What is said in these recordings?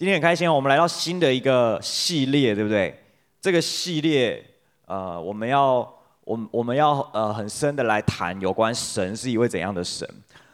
今天很开心，我们来到新的一个系列，对不对？这个系列，呃，我们要，我们我们要呃很深的来谈有关神是一位怎样的神，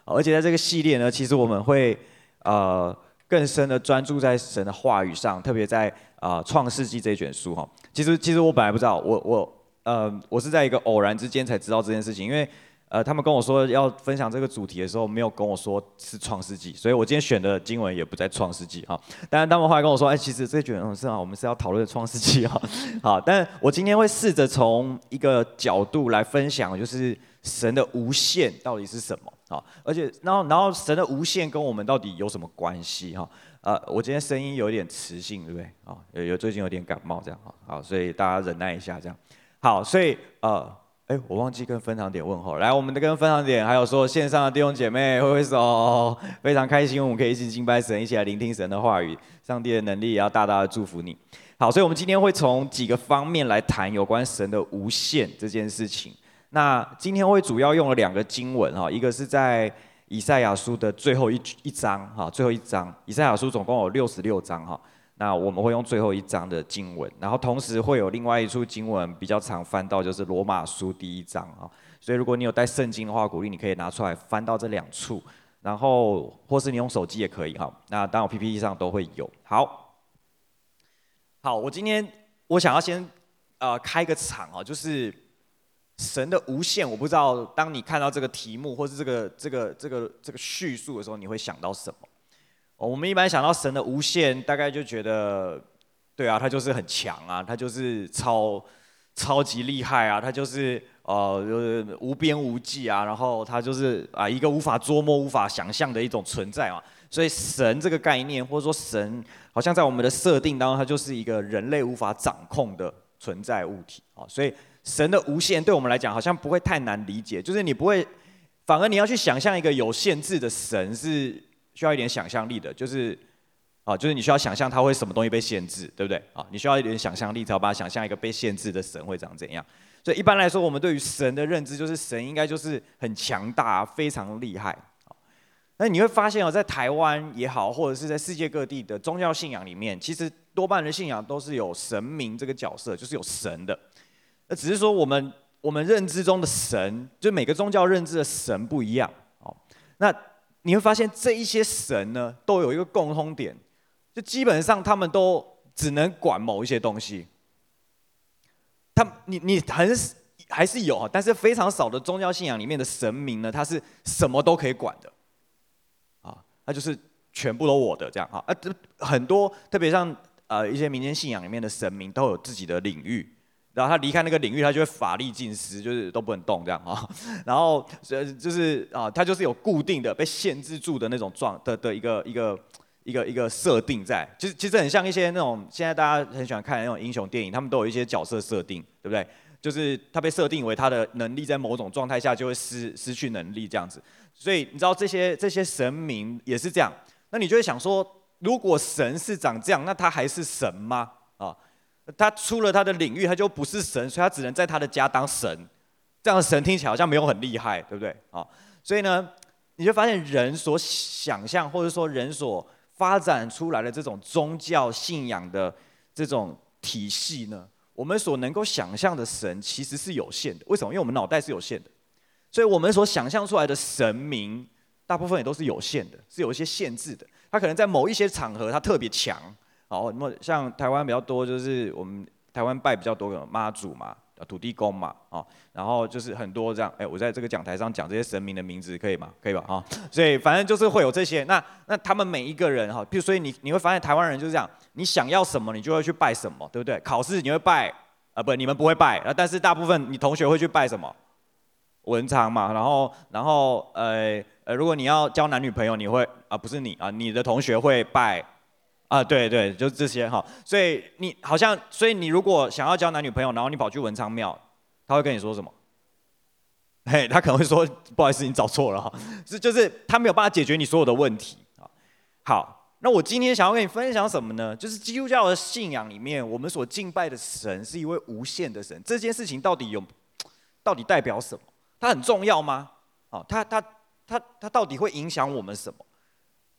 而且在这个系列呢，其实我们会呃更深的专注在神的话语上，特别在啊、呃、创世纪这一卷书哈。其实其实我本来不知道，我我呃我是在一个偶然之间才知道这件事情，因为。呃，他们跟我说要分享这个主题的时候，没有跟我说是创世纪，所以我今天选的经文也不在创世纪哈。当然，他们后来跟我说，哎，其实这卷是啊，我们是要讨论创世纪哈。好，但我今天会试着从一个角度来分享，就是神的无限到底是什么啊？而且，然后，然后神的无限跟我们到底有什么关系哈？呃，我今天声音有点磁性，对不对？啊，有有最近有点感冒这样哈。好，所以大家忍耐一下这样。好，所以呃。哎，我忘记跟分堂点问候。来，我们的跟分堂点，还有说线上的弟兄姐妹挥挥手，非常开心，我们可以一起敬拜神，一起来聆听神的话语。上帝的能力也要大大的祝福你。好，所以我们今天会从几个方面来谈有关神的无限这件事情。那今天会主要用了两个经文哈，一个是在以赛亚书的最后一一章哈，最后一章。以赛亚书总共有六十六章哈。那我们会用最后一章的经文，然后同时会有另外一处经文比较常翻到，就是罗马书第一章啊。所以如果你有带圣经的话，鼓励你可以拿出来翻到这两处，然后或是你用手机也可以哈。那当然 PPT 上都会有。好，好，我今天我想要先呃开个场啊，就是神的无限。我不知道当你看到这个题目或是这个这个这个这个叙述的时候，你会想到什么？我们一般想到神的无限，大概就觉得，对啊，他就是很强啊，他就是超超级厉害啊，他就是呃无边无际啊，然后他就是啊一个无法捉摸、无法想象的一种存在嘛。所以神这个概念，或者说神，好像在我们的设定当中，它就是一个人类无法掌控的存在物体啊。所以神的无限对我们来讲，好像不会太难理解，就是你不会，反而你要去想象一个有限制的神是。需要一点想象力的，就是，啊，就是你需要想象它会什么东西被限制，对不对？啊，你需要一点想象力，才有办法想象一个被限制的神会长怎样。所以一般来说，我们对于神的认知就是神应该就是很强大、非常厉害。那你会发现哦，在台湾也好，或者是在世界各地的宗教信仰里面，其实多半的信仰都是有神明这个角色，就是有神的。那只是说我们我们认知中的神，就每个宗教认知的神不一样。哦，那。你会发现这一些神呢，都有一个共通点，就基本上他们都只能管某一些东西。他你你很还是有，但是非常少的宗教信仰里面的神明呢，他是什么都可以管的，啊，他就是全部都我的这样啊，啊，很多特别像呃一些民间信仰里面的神明都有自己的领域。然后他离开那个领域，他就会法力尽失，就是都不能动这样啊。然后呃，就是啊，他就是有固定的被限制住的那种状的的一个一个一个一个设定在。其实其实很像一些那种现在大家很喜欢看的那种英雄电影，他们都有一些角色设定，对不对？就是他被设定为他的能力在某种状态下就会失失去能力这样子。所以你知道这些这些神明也是这样。那你就会想说，如果神是长这样，那他还是神吗？啊？他出了他的领域，他就不是神，所以他只能在他的家当神。这样的神听起来好像没有很厉害，对不对？啊，所以呢，你就发现人所想象，或者说人所发展出来的这种宗教信仰的这种体系呢，我们所能够想象的神其实是有限的。为什么？因为我们脑袋是有限的，所以我们所想象出来的神明，大部分也都是有限的，是有一些限制的。他可能在某一些场合，他特别强。好，那么像台湾比较多，就是我们台湾拜比较多的妈祖嘛，土地公嘛，啊，然后就是很多这样，哎，我在这个讲台上讲这些神明的名字可以吗？可以吧？啊，所以反正就是会有这些，那那他们每一个人哈，比如所以你你会发现台湾人就是这样，你想要什么你就会去拜什么，对不对？考试你会拜，啊不，你们不会拜，啊，但是大部分你同学会去拜什么？文昌嘛，然后然后呃呃，如果你要交男女朋友，你会啊不是你啊，你的同学会拜。啊，对对，就这些哈，所以你好像，所以你如果想要交男女朋友，然后你跑去文昌庙，他会跟你说什么？嘿，他可能会说，不好意思，你找错了哈，是就是他没有办法解决你所有的问题啊。好，那我今天想要跟你分享什么呢？就是基督教的信仰里面，我们所敬拜的神是一位无限的神，这件事情到底有，到底代表什么？它很重要吗？啊，它它它它到底会影响我们什么？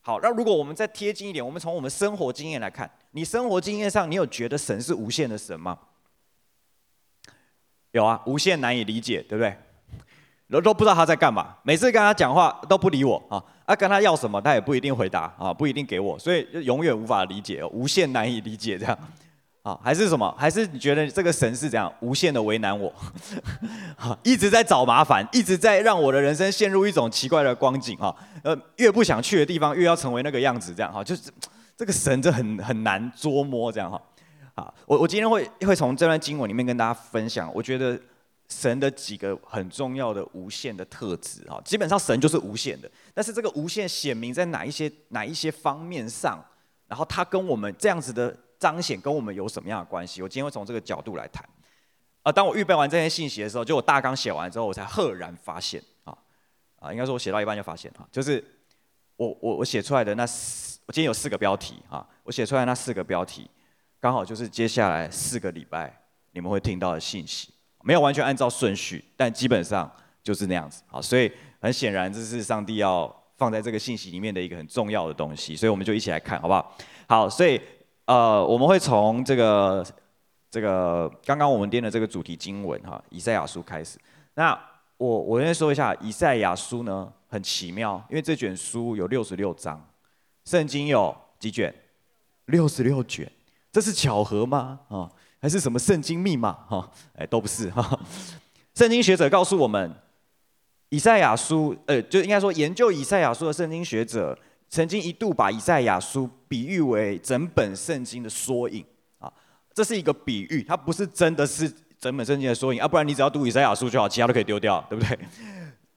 好，那如果我们再贴近一点，我们从我们生活经验来看，你生活经验上，你有觉得神是无限的神吗？有啊，无限难以理解，对不对？都都不知道他在干嘛，每次跟他讲话都不理我啊，啊跟他要什么他也不一定回答啊，不一定给我，所以就永远无法理解，无限难以理解这样，啊还是什么？还是你觉得这个神是这样无限的为难我，啊一直在找麻烦，一直在让我的人生陷入一种奇怪的光景哈，呃越不想去的地方越要成为那个样子这样哈，就是这个神就很很难捉摸这样哈，啊我我今天会会从这段经文里面跟大家分享，我觉得。神的几个很重要的无限的特质啊，基本上神就是无限的，但是这个无限显明在哪一些哪一些方面上，然后他跟我们这样子的彰显跟我们有什么样的关系？我今天会从这个角度来谈。啊，当我预备完这些信息的时候，就我大纲写完之后，我才赫然发现啊啊，应该说我写到一半就发现哈，就是我我我写出来的那四，我今天有四个标题啊，我写出来那四个标题，刚好就是接下来四个礼拜你们会听到的信息。没有完全按照顺序，但基本上就是那样子。好，所以很显然这是上帝要放在这个信息里面的一个很重要的东西，所以我们就一起来看，好不好？好，所以呃，我们会从这个这个刚刚我们念的这个主题经文哈，以赛亚书开始。那我我先说一下，以赛亚书呢很奇妙，因为这卷书有六十六章，圣经有几卷？六十六卷，这是巧合吗？啊？还是什么圣经密码哈？哎，都不是哈。圣经学者告诉我们，以赛亚书，呃，就应该说研究以赛亚书的圣经学者，曾经一度把以赛亚书比喻为整本圣经的缩影啊。这是一个比喻，它不是真的是整本圣经的缩影啊。不然你只要读以赛亚书就好，其他都可以丢掉，对不对？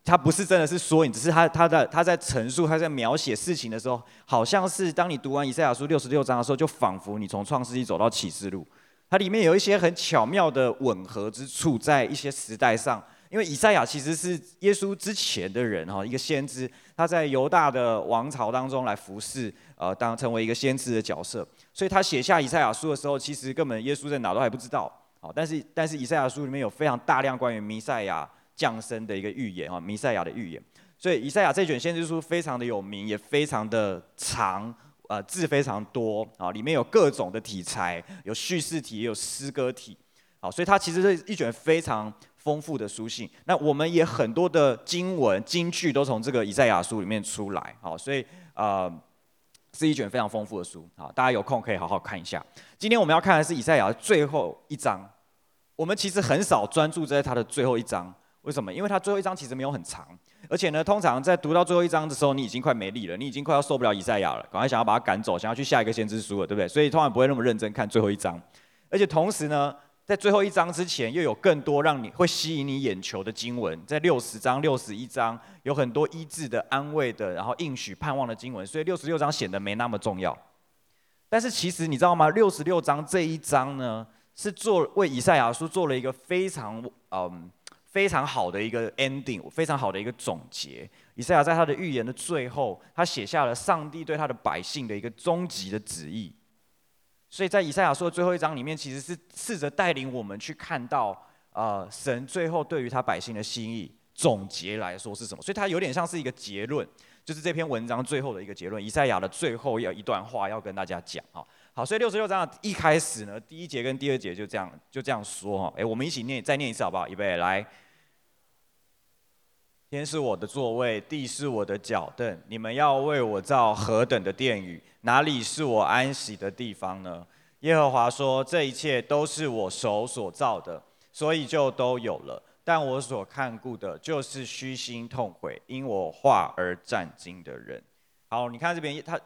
它不是真的是缩影，只是他他在他在陈述他在描写事情的时候，好像是当你读完以赛亚书六十六章的时候，就仿佛你从创世纪走到启示录。它里面有一些很巧妙的吻合之处，在一些时代上，因为以赛亚其实是耶稣之前的人哈，一个先知，他在犹大的王朝当中来服侍，呃，当成为一个先知的角色，所以他写下以赛亚书的时候，其实根本耶稣在哪都还不知道，好，但是但是以赛亚书里面有非常大量关于弥赛亚降生的一个预言哈，弥赛亚的预言，所以以赛亚这卷先知书非常的有名，也非常的长。呃，字非常多。啊，里面有各种的题材，有叙事体，也有诗歌体，好，所以它其实是一卷非常丰富的书信。那我们也很多的经文、金句都从这个以赛亚书里面出来，好，所以呃，是一卷非常丰富的书，好，大家有空可以好好看一下。今天我们要看的是以赛亚的最后一章，我们其实很少专注在它的最后一章，为什么？因为它最后一章其实没有很长。而且呢，通常在读到最后一章的时候，你已经快没力了，你已经快要受不了以赛亚了，赶快想要把它赶走，想要去下一个先知书了，对不对？所以通常不会那么认真看最后一章。而且同时呢，在最后一章之前，又有更多让你会吸引你眼球的经文，在六十章、六十一章有很多医治的、安慰的，然后应许、盼望的经文，所以六十六章显得没那么重要。但是其实你知道吗？六十六章这一章呢，是做为以赛亚书做了一个非常嗯。非常好的一个 ending，非常好的一个总结。以赛亚在他的预言的最后，他写下了上帝对他的百姓的一个终极的旨意。所以在以赛亚书的最后一章里面，其实是试着带领我们去看到，呃，神最后对于他百姓的心意总结来说是什么。所以它有点像是一个结论，就是这篇文章最后的一个结论。以赛亚的最后要一段话要跟大家讲啊。好，所以六十六章一开始呢，第一节跟第二节就这样就这样说哈。哎，我们一起念，再念一次好不好？预备来。天是我的座位，地是我的脚凳。你们要为我造何等的殿宇？哪里是我安息的地方呢？耶和华说：这一切都是我手所造的，所以就都有了。但我所看顾的，就是虚心痛悔，因我话而战兢的人。好，你看这边，他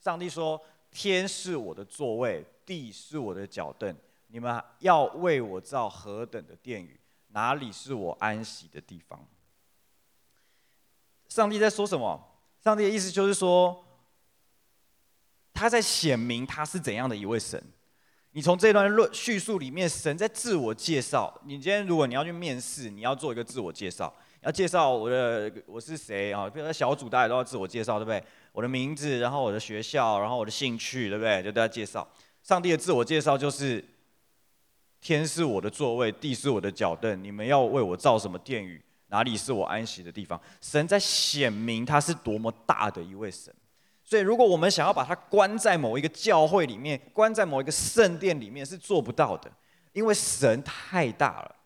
上帝说：天是我的座位，地是我的脚凳。你们要为我造何等的殿宇？哪里是我安息的地方？上帝在说什么？上帝的意思就是说，他在显明他是怎样的一位神。你从这段论叙述里面，神在自我介绍。你今天如果你要去面试，你要做一个自我介绍，要介绍我的我是谁啊？比如说小组大家都要自我介绍，对不对？我的名字，然后我的学校，然后我的兴趣，对不对？就都要介绍。上帝的自我介绍就是：天是我的座位，地是我的脚凳。你们要为我造什么殿宇？哪里是我安息的地方？神在显明他是多么大的一位神，所以，如果我们想要把它关在某一个教会里面，关在某一个圣殿里面，是做不到的，因为神太大了。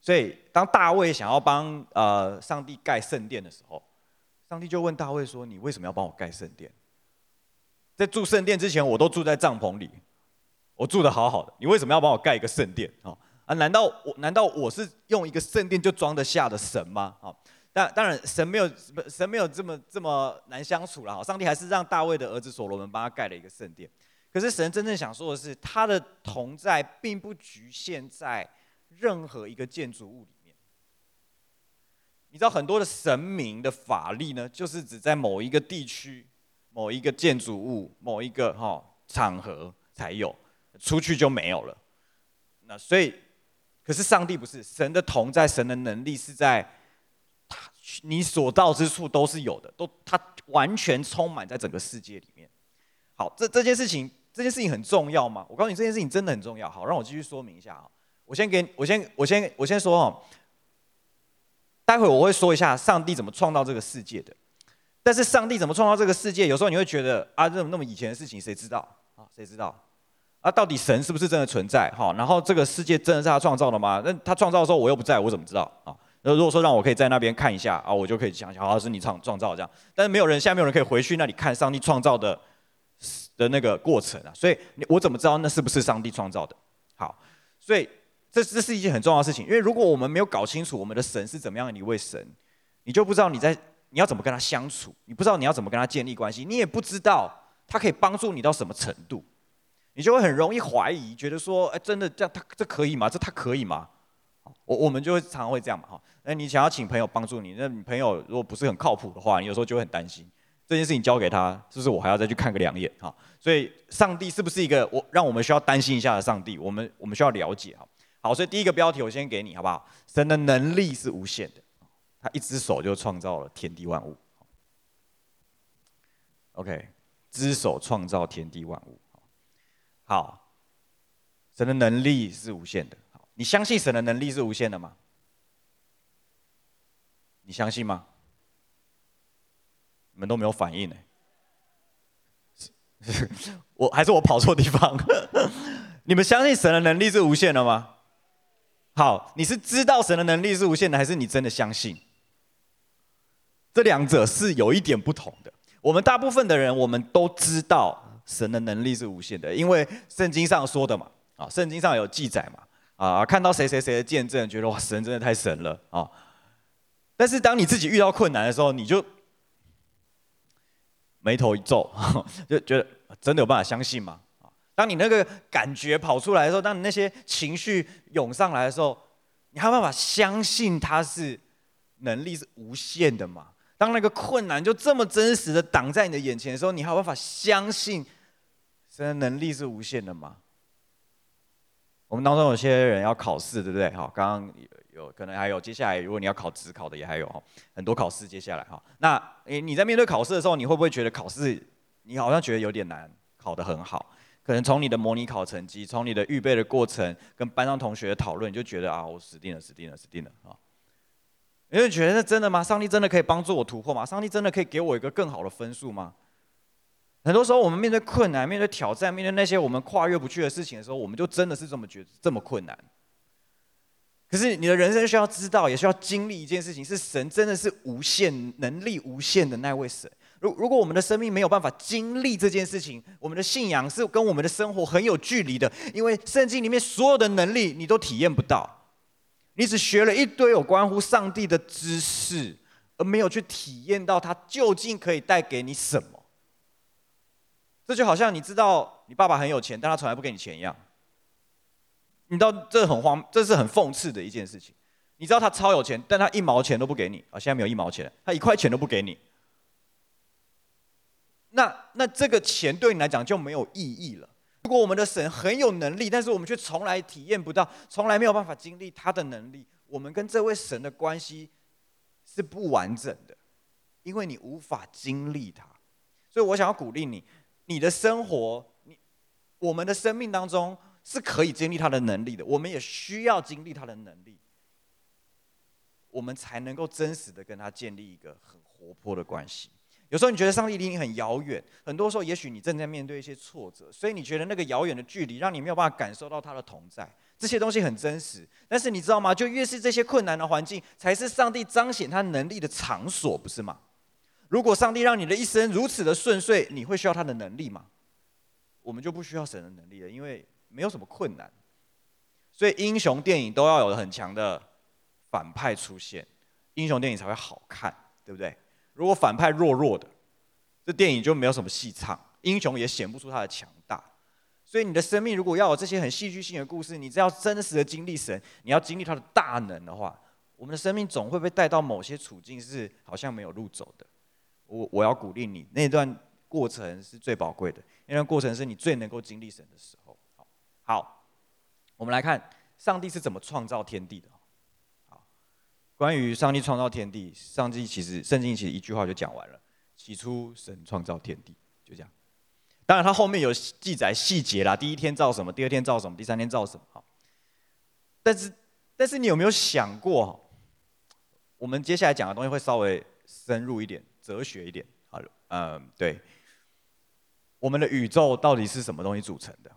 所以，当大卫想要帮呃上帝盖圣殿的时候，上帝就问大卫说：“你为什么要帮我盖圣殿？在住圣殿之前，我都住在帐篷里，我住得好好的，你为什么要帮我盖一个圣殿？啊啊？难道我难道我是用一个圣殿就装得下的神吗？啊？”当当然，神没有神没有这么这么难相处了哈。上帝还是让大卫的儿子所罗门帮他盖了一个圣殿。可是神真正想说的是，他的同在并不局限在任何一个建筑物里面。你知道很多的神明的法力呢，就是只在某一个地区、某一个建筑物、某一个哈场合才有，出去就没有了。那所以，可是上帝不是，神的同在，神的能力是在。他你所到之处都是有的，都它完全充满在整个世界里面。好，这这件事情，这件事情很重要吗？我告诉你，这件事情真的很重要。好，让我继续说明一下啊。我先给，我先，我先，我先说哦。待会我会说一下上帝怎么创造这个世界的。但是上帝怎么创造这个世界？有时候你会觉得啊，这种那么以前的事情，谁知道啊？谁知道？啊，到底神是不是真的存在？好，然后这个世界真的是他创造的吗？那他创造的时候我又不在，我怎么知道啊？那如果说让我可以在那边看一下啊，我就可以想想，好是你创创造这样。但是没有人，现在没有人可以回去那里看上帝创造的的那个过程啊。所以，我怎么知道那是不是上帝创造的？好，所以这这是一件很重要的事情。因为如果我们没有搞清楚我们的神是怎么样的一位神，你就不知道你在你要怎么跟他相处，你不知道你要怎么跟他建立关系，你也不知道他可以帮助你到什么程度，你就会很容易怀疑，觉得说，哎，真的这样他这可以吗？这他可以吗？我我们就会常常会这样嘛哈，那你想要请朋友帮助你，那你朋友如果不是很靠谱的话，你有时候就会很担心这件事情交给他，是不是我还要再去看个两眼哈？所以上帝是不是一个我让我们需要担心一下的上帝？我们我们需要了解哈。好，所以第一个标题我先给你好不好？神的能力是无限的，他一只手就创造了天地万物。OK，只手创造天地万物。好，神的能力是无限的。你相信神的能力是无限的吗？你相信吗？你们都没有反应呢。我还是我跑错地方？你们相信神的能力是无限的吗？好，你是知道神的能力是无限的，还是你真的相信？这两者是有一点不同的。我们大部分的人，我们都知道神的能力是无限的，因为圣经上说的嘛，啊，圣经上有记载嘛。啊，看到谁谁谁的见证，觉得哇，神真的太神了啊！但是当你自己遇到困难的时候，你就眉头一皱，就觉得真的有办法相信吗？啊，当你那个感觉跑出来的时候，当你那些情绪涌上来的时候，你还有办法相信他是能力是无限的吗？当那个困难就这么真实的挡在你的眼前的时候，你还有办法相信神的能力是无限的吗？我们当中有些人要考试，对不对？好，刚刚有有可能还有接下来，如果你要考职考的也还有，很多考试接下来哈。那诶，你在面对考试的时候，你会不会觉得考试你好像觉得有点难，考得很好？可能从你的模拟考成绩，从你的预备的过程，跟班上同学的讨论，你就觉得啊，我死定了，死定了，死定了啊！你会觉得那真的吗？上帝真的可以帮助我突破吗？上帝真的可以给我一个更好的分数吗？很多时候，我们面对困难、面对挑战、面对那些我们跨越不去的事情的时候，我们就真的是这么觉得这么困难。可是，你的人生需要知道，也需要经历一件事情：是神真的是无限能力、无限的那位神。如如果我们的生命没有办法经历这件事情，我们的信仰是跟我们的生活很有距离的，因为圣经里面所有的能力你都体验不到，你只学了一堆有关乎上帝的知识，而没有去体验到他究竟可以带给你什么。这就好像你知道你爸爸很有钱，但他从来不给你钱一样。你知道这很荒，这是很讽刺的一件事情。你知道他超有钱，但他一毛钱都不给你啊！现在没有一毛钱，他一块钱都不给你。那那这个钱对你来讲就没有意义了。如果我们的神很有能力，但是我们却从来体验不到，从来没有办法经历他的能力，我们跟这位神的关系是不完整的，因为你无法经历他。所以我想要鼓励你。你的生活，你我们的生命当中是可以经历他的能力的，我们也需要经历他的能力，我们才能够真实的跟他建立一个很活泼的关系。有时候你觉得上帝离你很遥远，很多时候也许你正在面对一些挫折，所以你觉得那个遥远的距离让你没有办法感受到他的同在。这些东西很真实，但是你知道吗？就越是这些困难的环境，才是上帝彰显他能力的场所，不是吗？如果上帝让你的一生如此的顺遂，你会需要他的能力吗？我们就不需要神的能力了，因为没有什么困难。所以英雄电影都要有很强的反派出现，英雄电影才会好看，对不对？如果反派弱弱的，这电影就没有什么戏唱，英雄也显不出他的强大。所以你的生命如果要有这些很戏剧性的故事，你只要真实的经历神，你要经历他的大能的话，我们的生命总会被带到某些处境是好像没有路走的。我我要鼓励你，那段过程是最宝贵的，那段过程是你最能够经历神的时候。好，好，我们来看上帝是怎么创造天地的。好关于上帝创造天地，上帝其实圣经其实一句话就讲完了：起初神创造天地，就这样。当然，他后面有记载细节啦，第一天造什么，第二天造什么，第三天造什么。好，但是但是你有没有想过，我们接下来讲的东西会稍微深入一点，哲学一点。好了，嗯，对，我们的宇宙到底是什么东西组成的？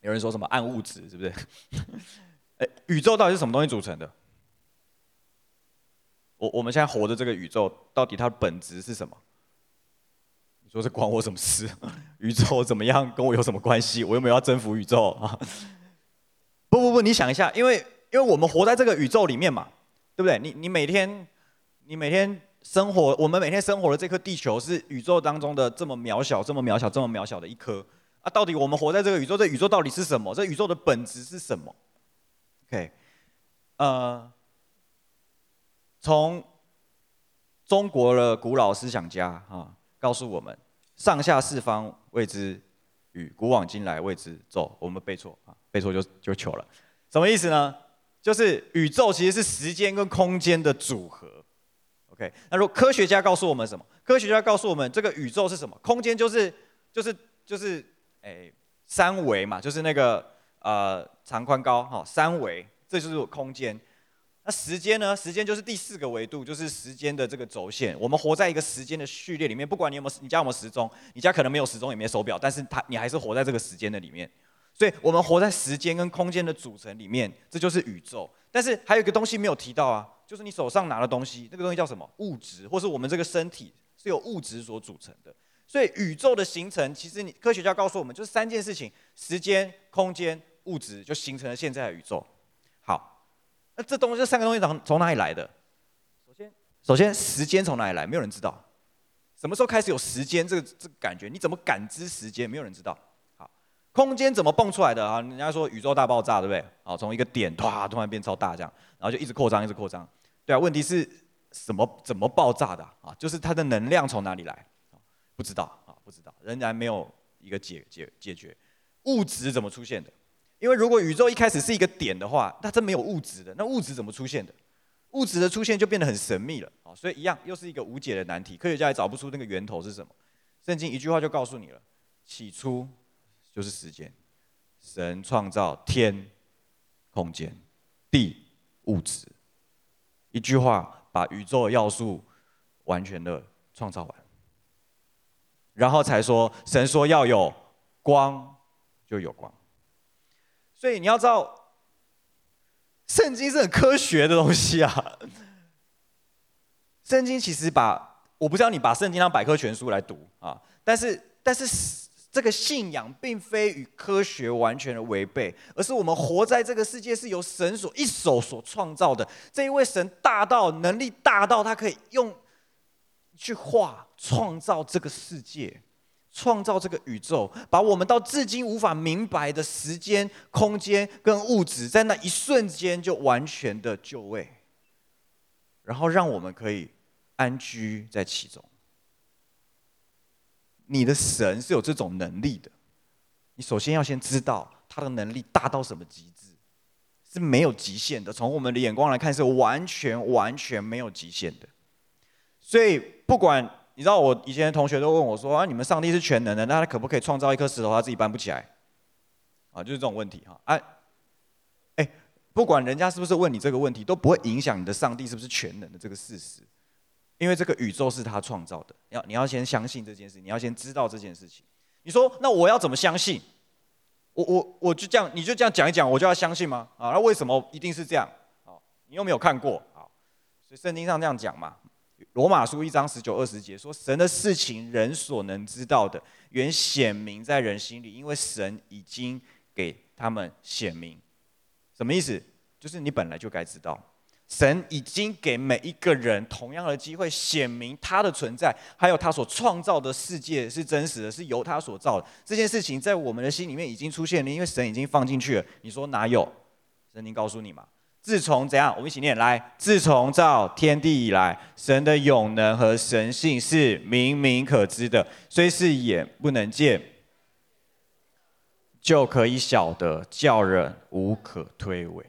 有人说什么暗物质，是不是？哎，宇宙到底是什么东西组成的？我我们现在活的这个宇宙，到底它的本质是什么？你说这关我什么事？宇宙怎么样，跟我有什么关系？我又没有要征服宇宙 啊！不不不，你想一下，因为因为我们活在这个宇宙里面嘛，对不对？你你每天你每天生活，我们每天生活的这颗地球是宇宙当中的这么渺小、这么渺小、这么渺小的一颗啊！到底我们活在这个宇宙，这宇宙到底是什么？这宇宙的本质是什么？OK，呃。从中国的古老思想家啊告诉我们，上下四方谓之宇，古往今来谓之宙。我们背错啊，背错就就糗了。什么意思呢？就是宇宙其实是时间跟空间的组合。OK，那如果科学家告诉我们什么？科学家告诉我们，这个宇宙是什么？空间就是就是就是诶三维嘛，就是那个呃长宽高哈三维，这就是空间。那时间呢？时间就是第四个维度，就是时间的这个轴线。我们活在一个时间的序列里面，不管你有没有，你家有没有时钟，你家可能没有时钟，也没手表，但是它你还是活在这个时间的里面。所以，我们活在时间跟空间的组成里面，这就是宇宙。但是还有一个东西没有提到啊，就是你手上拿的东西，那个东西叫什么？物质，或是我们这个身体是由物质所组成的。所以，宇宙的形成，其实你科学家告诉我们，就是三件事情：时间、空间、物质，就形成了现在的宇宙。好。那这东西这三个东西从从哪里来的？首先，首先时间从哪里来？没有人知道。什么时候开始有时间这个这个感觉？你怎么感知时间？没有人知道。空间怎么蹦出来的啊？人家说宇宙大爆炸，对不对？好，从一个点唰突然变超大这样，然后就一直扩张，一直扩张。对啊，问题是什么？怎么爆炸的啊？就是它的能量从哪里来？不知道啊，不知道，仍然没有一个解解解决。物质怎么出现的？因为如果宇宙一开始是一个点的话，那真没有物质的。那物质怎么出现的？物质的出现就变得很神秘了啊！所以一样又是一个无解的难题，科学家也找不出那个源头是什么。圣经一句话就告诉你了：起初就是时间，神创造天、空间、地、物质，一句话把宇宙的要素完全的创造完，然后才说神说要有光，就有光。所以你要知道，圣经是很科学的东西啊。圣经其实把，我不知道你把圣经当百科全书来读啊，但是但是这个信仰并非与科学完全的违背，而是我们活在这个世界是由神所一手所创造的。这一位神大到能力大到他可以用一句话创造这个世界。创造这个宇宙，把我们到至今无法明白的时间、空间跟物质，在那一瞬间就完全的就位，然后让我们可以安居在其中。你的神是有这种能力的，你首先要先知道他的能力大到什么极致，是没有极限的。从我们的眼光来看，是完全完全没有极限的。所以不管。你知道我以前的同学都问我说：“啊，你们上帝是全能的，那他可不可以创造一颗石头，他自己搬不起来？”啊，就是这种问题哈。哎，哎，不管人家是不是问你这个问题，都不会影响你的上帝是不是全能的这个事实。因为这个宇宙是他创造的。要你要先相信这件事，你要先知道这件事情。你说那我要怎么相信？我我我就这样，你就这样讲一讲，我就要相信吗？啊，那为什么一定是这样？啊，你又没有看过，好，所以圣经上这样讲嘛。罗马书一章十九二十节说，神的事情人所能知道的，原显明在人心里，因为神已经给他们显明。什么意思？就是你本来就该知道。神已经给每一个人同样的机会，显明他的存在，还有他所创造的世界是真实的，是由他所造的。这件事情在我们的心里面已经出现了，因为神已经放进去了。你说哪有？圣经告诉你嘛。自从怎样，我们一起念来。自从造天地以来，神的永能和神性是明明可知的，虽是眼不能见，就可以晓得，叫人无可推诿。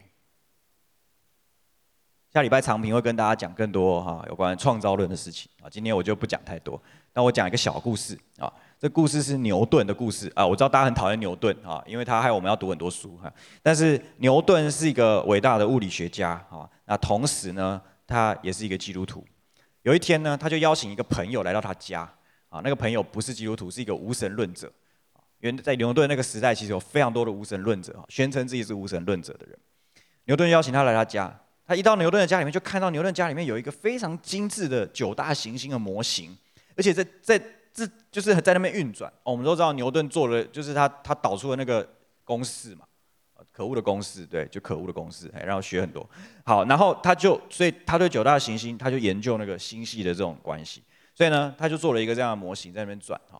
下礼拜长平会跟大家讲更多哈有关创造论的事情啊，今天我就不讲太多，那我讲一个小故事啊，这故事是牛顿的故事啊，我知道大家很讨厌牛顿啊，因为他害我们要读很多书哈，但是牛顿是一个伟大的物理学家啊，那同时呢，他也是一个基督徒。有一天呢，他就邀请一个朋友来到他家啊，那个朋友不是基督徒，是一个无神论者，因为在牛顿那个时代，其实有非常多的无神论者啊，宣称自己是无神论者的人。牛顿邀请他来他家。他一到牛顿的家里面，就看到牛顿家里面有一个非常精致的九大行星的模型，而且在在这就是在那边运转。我们都知道牛顿做了，就是他他导出了那个公式嘛，可恶的公式，对，就可恶的公式，然后学很多。好，然后他就所以他对九大行星，他就研究那个星系的这种关系，所以呢，他就做了一个这样的模型在那边转。哈，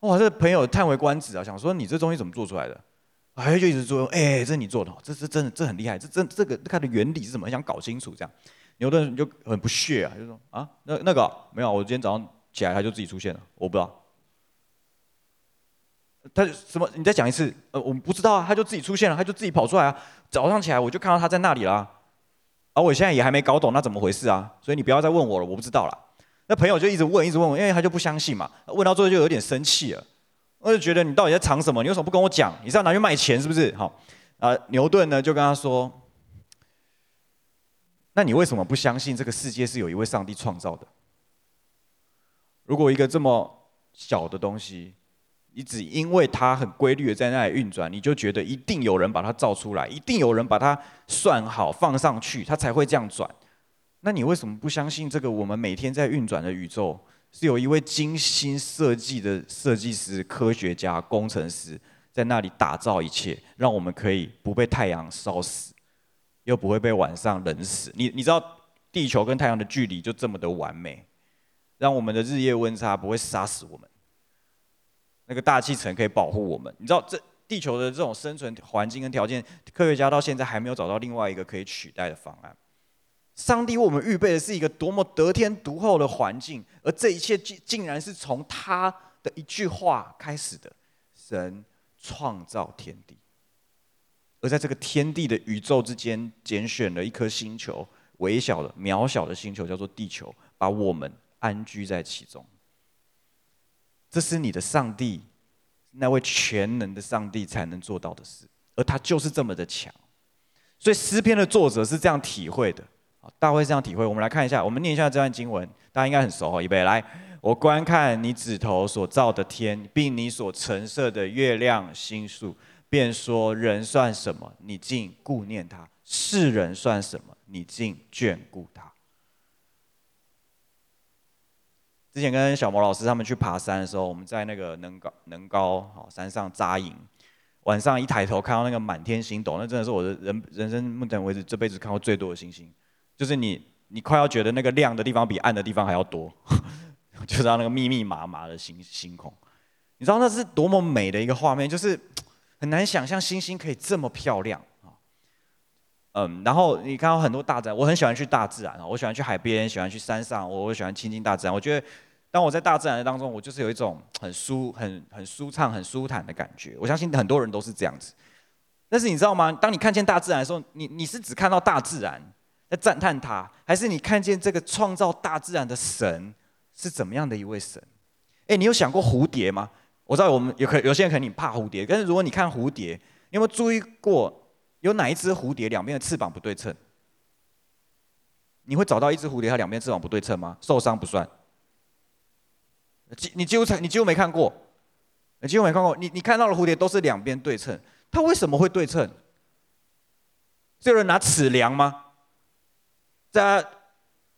哇，这朋友叹为观止啊，想说你这东西怎么做出来的？哎，就一直说，哎，这是你做的，这是真的，这很厉害，这这这个它的原理是什么？想搞清楚这样。牛顿就很不屑啊，就说啊，那那个没有，我今天早上起来他就自己出现了，我不知道。他什么？你再讲一次？呃，我们不知道啊，他就自己出现了，他就自己跑出来啊。早上起来我就看到他在那里了，而我现在也还没搞懂那怎么回事啊，所以你不要再问我了，我不知道了。那朋友就一直问，一直问我，因为他就不相信嘛，问到最后就有点生气了。我就觉得你到底在藏什么？你为什么不跟我讲？你是要拿去卖钱是不是？好，啊，牛顿呢就跟他说：“那你为什么不相信这个世界是有一位上帝创造的？如果一个这么小的东西，你只因为它很规律的在那里运转，你就觉得一定有人把它造出来，一定有人把它算好放上去，它才会这样转。那你为什么不相信这个我们每天在运转的宇宙？”是有一位精心设计的设计师、科学家、工程师在那里打造一切，让我们可以不被太阳烧死，又不会被晚上冷死。你你知道地球跟太阳的距离就这么的完美，让我们的日夜温差不会杀死我们。那个大气层可以保护我们。你知道这地球的这种生存环境跟条件，科学家到现在还没有找到另外一个可以取代的方案。上帝为我们预备的是一个多么得天独厚的环境，而这一切竟竟然是从他的一句话开始的。神创造天地，而在这个天地的宇宙之间，拣选了一颗星球，微小的、渺小的星球，叫做地球，把我们安居在其中。这是你的上帝，那位全能的上帝才能做到的事，而他就是这么的强。所以诗篇的作者是这样体会的。大卫这样体会，我们来看一下，我们念一下这段经文，大家应该很熟哦。预备来，我观看你指头所造的天，并你所陈设的月亮星宿，便说：人算什么？你竟顾念他；世人算什么？你竟眷顾他。之前跟小毛老师他们去爬山的时候，我们在那个能高能高好山上扎营，晚上一抬头看到那个满天星斗，那真的是我的人人生目前为止这辈子看过最多的星星。就是你，你快要觉得那个亮的地方比暗的地方还要多，就知道那个密密麻麻的星星空，你知道那是多么美的一个画面，就是很难想象星星可以这么漂亮啊。嗯，然后你看到很多大自然，我很喜欢去大自然啊，我喜欢去海边，喜欢去山上，我喜欢亲近大自然。我觉得当我在大自然当中，我就是有一种很舒、很很舒畅、很舒坦的感觉。我相信很多人都是这样子。但是你知道吗？当你看见大自然的时候，你你是只看到大自然。在赞叹他，还是你看见这个创造大自然的神是怎么样的一位神？哎，你有想过蝴蝶吗？我知道我们有可有些人可能你怕蝴蝶，但是如果你看蝴蝶，你有没有注意过有哪一只蝴蝶两边的翅膀不对称？你会找到一只蝴蝶，它两边翅膀不对称吗？受伤不算。几你几乎你几乎没看过，你几乎没看过。你你看到的蝴蝶都是两边对称，它为什么会对称？是有人拿尺量吗？在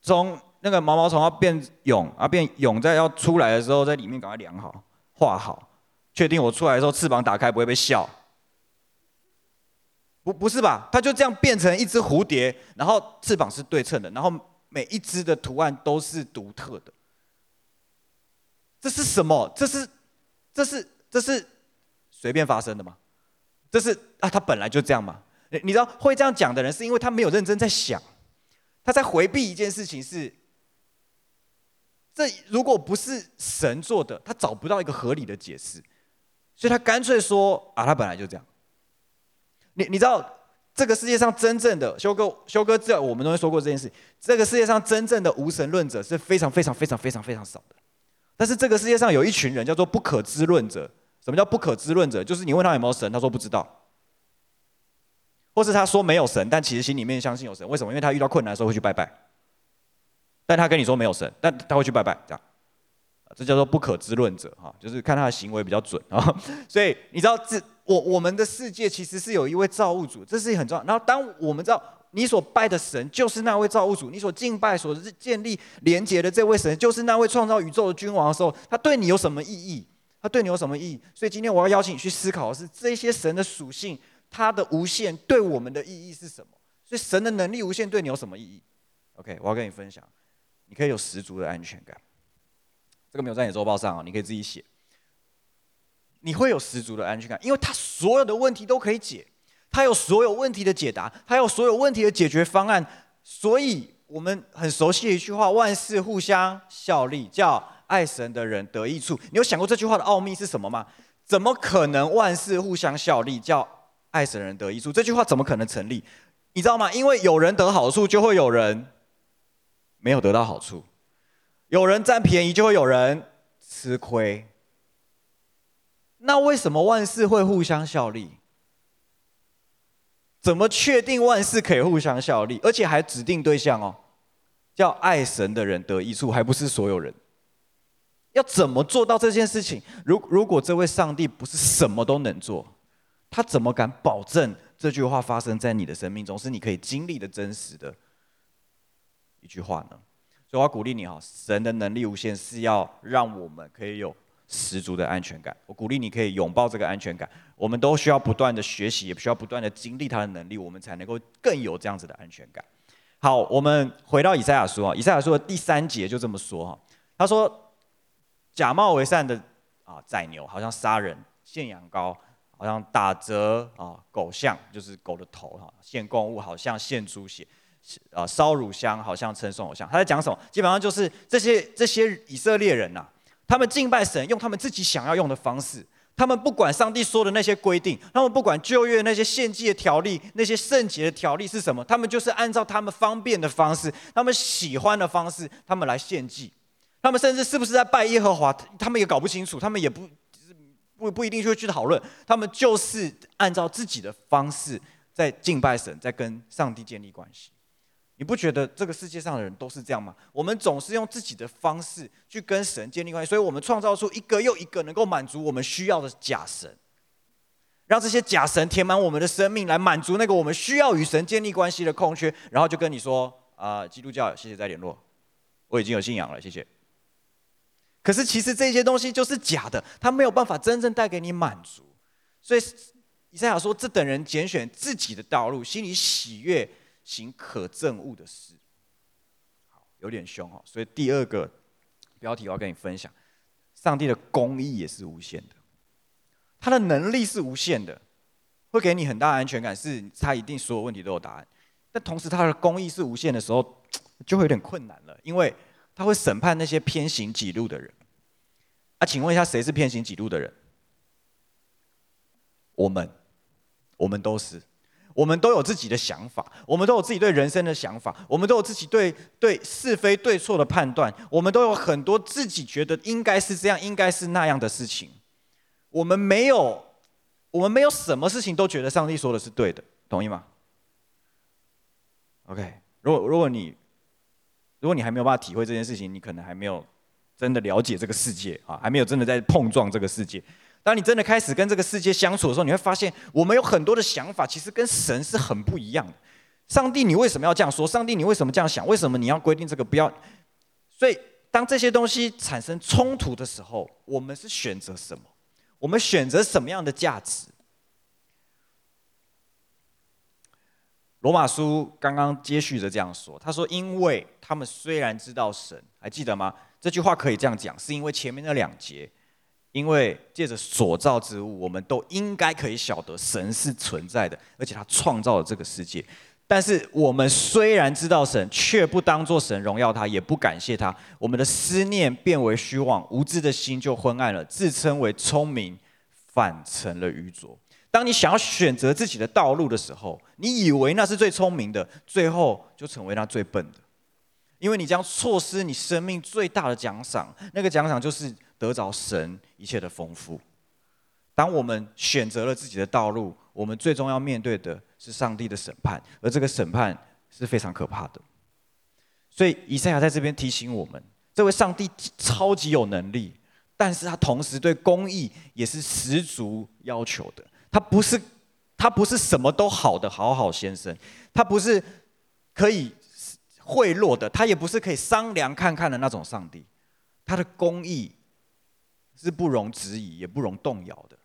从那个毛毛虫要变蛹啊，变蛹在要出来的时候，在里面赶快量好、画好，确定我出来的时候翅膀打开不会被笑。不不是吧？它就这样变成一只蝴蝶，然后翅膀是对称的，然后每一只的图案都是独特的。这是什么？这是这是这是随便发生的吗？这是啊，它本来就这样嘛。你你知道会这样讲的人，是因为他没有认真在想，他在回避一件事情是：这如果不是神做的，他找不到一个合理的解释，所以他干脆说啊，他本来就这样。你你知道这个世界上真正的修哥修哥，这我们都会说过这件事。这个世界上真正的无神论者是非常非常非常非常非常少的。但是这个世界上有一群人叫做不可知论者。什么叫不可知论者？就是你问他有没有神，他说不知道，或是他说没有神，但其实心里面相信有神。为什么？因为他遇到困难的时候会去拜拜。但他跟你说没有神，但他会去拜拜，这样。这叫做不可知论者哈，就是看他的行为比较准啊。所以你知道这。我我们的世界其实是有一位造物主，这是很重要。然后，当我们知道你所拜的神就是那位造物主，你所敬拜、所建立连接的这位神就是那位创造宇宙的君王的时候，他对你有什么意义？他对你有什么意义？所以今天我要邀请你去思考的是这些神的属性，它的无限对我们的意义是什么？所以神的能力无限对你有什么意义？OK，我要跟你分享，你可以有十足的安全感。这个没有在你周报上啊，你可以自己写。你会有十足的安全感，因为他所有的问题都可以解，他有所有问题的解答，他有所有问题的解决方案。所以我们很熟悉的一句话：“万事互相效力，叫爱神的人得益处。”你有想过这句话的奥秘是什么吗？怎么可能万事互相效力，叫爱神人得益处？这句话怎么可能成立？你知道吗？因为有人得好处，就会有人没有得到好处；有人占便宜，就会有人吃亏。那为什么万事会互相效力？怎么确定万事可以互相效力？而且还指定对象哦，叫爱神的人得益处，还不是所有人。要怎么做到这件事情？如如果这位上帝不是什么都能做，他怎么敢保证这句话发生在你的生命中是你可以经历的真实的一句话呢？所以我要鼓励你哈，神的能力无限，是要让我们可以有。十足的安全感，我鼓励你可以拥抱这个安全感。我们都需要不断的学习，也需要不断的经历他的能力，我们才能够更有这样子的安全感。好，我们回到以赛亚书啊，以赛亚书的第三节就这么说哈，他说假冒为善的啊宰牛，好像杀人；献羊羔，好像打折啊狗像，就是狗的头哈；献供物，好像献猪血；啊烧乳香，好像称颂偶像。他在讲什么？基本上就是这些这些以色列人呐、他们敬拜神，用他们自己想要用的方式。他们不管上帝说的那些规定，他们不管旧约那些献祭的条例、那些圣洁的条例是什么，他们就是按照他们方便的方式、他们喜欢的方式，他们来献祭。他们甚至是不是在拜耶和华，他们也搞不清楚，他们也不不不一定就会去讨论。他们就是按照自己的方式在敬拜神，在跟上帝建立关系。你不觉得这个世界上的人都是这样吗？我们总是用自己的方式去跟神建立关系，所以我们创造出一个又一个能够满足我们需要的假神，让这些假神填满我们的生命，来满足那个我们需要与神建立关系的空缺。然后就跟你说啊，基督教，谢谢再联络，我已经有信仰了，谢谢。可是其实这些东西就是假的，它没有办法真正带给你满足。所以以赛亚说，这等人拣选自己的道路，心里喜悦。行可憎恶的事，好，有点凶哦。所以第二个标题我要跟你分享，上帝的公义也是无限的，他的能力是无限的，会给你很大安全感，是他一定所有问题都有答案。但同时他的公义是无限的时候，就会有点困难了，因为他会审判那些偏行己路的人。啊，请问一下，谁是偏行己路的人？我们，我们都是。我们都有自己的想法，我们都有自己对人生的想法，我们都有自己对对是非对错的判断，我们都有很多自己觉得应该是这样、应该是那样的事情。我们没有，我们没有什么事情都觉得上帝说的是对的，同意吗？OK，如果如果你如果你还没有办法体会这件事情，你可能还没有真的了解这个世界啊，还没有真的在碰撞这个世界。当你真的开始跟这个世界相处的时候，你会发现，我们有很多的想法，其实跟神是很不一样的。上帝，你为什么要这样说？上帝，你为什么这样想？为什么你要规定这个不要？所以，当这些东西产生冲突的时候，我们是选择什么？我们选择什么样的价值？罗马书刚刚接续着这样说，他说：“因为他们虽然知道神，还记得吗？这句话可以这样讲，是因为前面那两节，因为借着所造之物，我们都应该可以晓得神是存在的，而且他创造了这个世界。但是我们虽然知道神，却不当作神荣耀他，也不感谢他，我们的思念变为虚妄，无知的心就昏暗了，自称为聪明，反成了愚拙。”当你想要选择自己的道路的时候，你以为那是最聪明的，最后就成为那最笨的，因为你将错失你生命最大的奖赏，那个奖赏就是得着神一切的丰富。当我们选择了自己的道路，我们最终要面对的是上帝的审判，而这个审判是非常可怕的。所以以赛亚在这边提醒我们，这位上帝超级有能力，但是他同时对公义也是十足要求的。他不是，他不是什么都好的好好先生，他不是可以贿赂的，他也不是可以商量看看的那种上帝。他的公义是不容置疑也不容动摇的，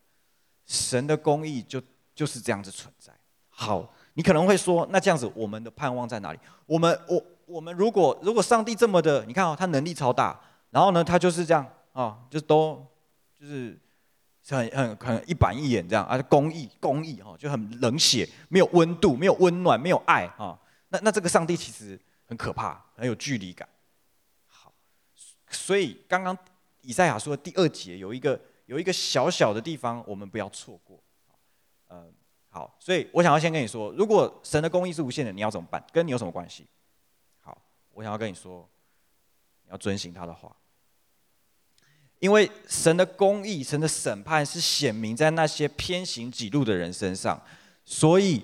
神的公义就就是这样子存在。好，你可能会说，那这样子我们的盼望在哪里？我们我我们如果如果上帝这么的，你看哦，他能力超大，然后呢，他就是这样啊，就都就是。很很很一板一眼这样而啊，公义公义哈，就很冷血，没有温度，没有温暖，没有爱哈。那那这个上帝其实很可怕，很有距离感。好，所以刚刚以赛亚说的第二节有一个有一个小小的地方，我们不要错过。嗯，好，所以我想要先跟你说，如果神的公义是无限的，你要怎么办？跟你有什么关系？好，我想要跟你说，你要遵行他的话。因为神的公义、神的审判是显明在那些偏行己路的人身上，所以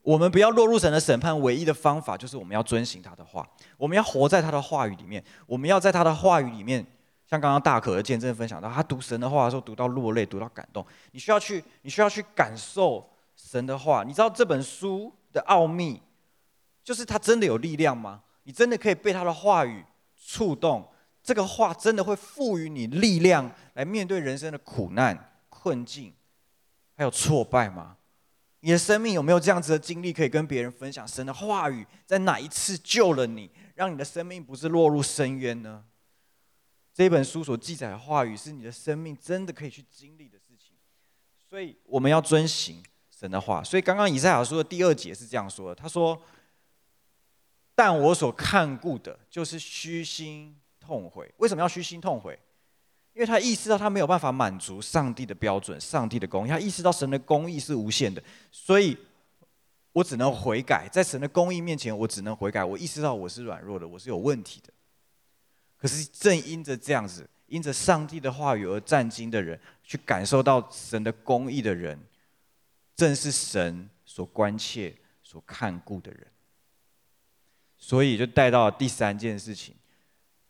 我们不要落入神的审判。唯一的方法就是我们要遵行他的话，我们要活在他的话语里面，我们要在他的话语里面，像刚刚大可的见证分享到，他读神的话的时候读到落泪，读到感动。你需要去，你需要去感受神的话。你知道这本书的奥秘，就是它真的有力量吗？你真的可以被他的话语触动？这个话真的会赋予你力量来面对人生的苦难、困境，还有挫败吗？你的生命有没有这样子的经历可以跟别人分享？神的话语在哪一次救了你，让你的生命不是落入深渊呢？这本书所记载的话语是你的生命真的可以去经历的事情，所以我们要遵行神的话。所以刚刚以赛亚书的第二节是这样说的：他说，但我所看顾的，就是虚心。痛悔，为什么要虚心痛悔？因为他意识到他没有办法满足上帝的标准，上帝的公义，他意识到神的公义是无限的，所以我只能悔改，在神的公义面前，我只能悔改。我意识到我是软弱的，我是有问题的。可是正因着这样子，因着上帝的话语而战兢的人，去感受到神的公义的人，正是神所关切、所看顾的人。所以就带到了第三件事情。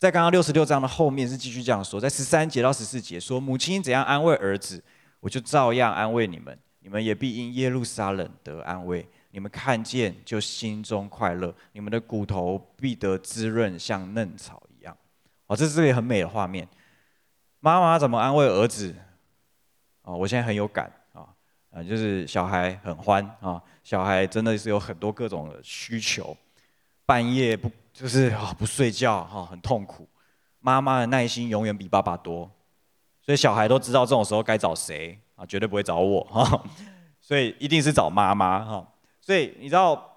在刚刚六十六章的后面是继续这样说，在十三节到十四节说，母亲怎样安慰儿子，我就照样安慰你们，你们也必因耶路撒冷得安慰。你们看见就心中快乐，你们的骨头必得滋润，像嫩草一样。哦，这是个很美的画面。妈妈怎么安慰儿子？哦，我现在很有感啊，啊，就是小孩很欢啊，小孩真的是有很多各种的需求，半夜不。就是啊，不睡觉哈，很痛苦。妈妈的耐心永远比爸爸多，所以小孩都知道这种时候该找谁啊，绝对不会找我哈。所以一定是找妈妈哈。所以你知道，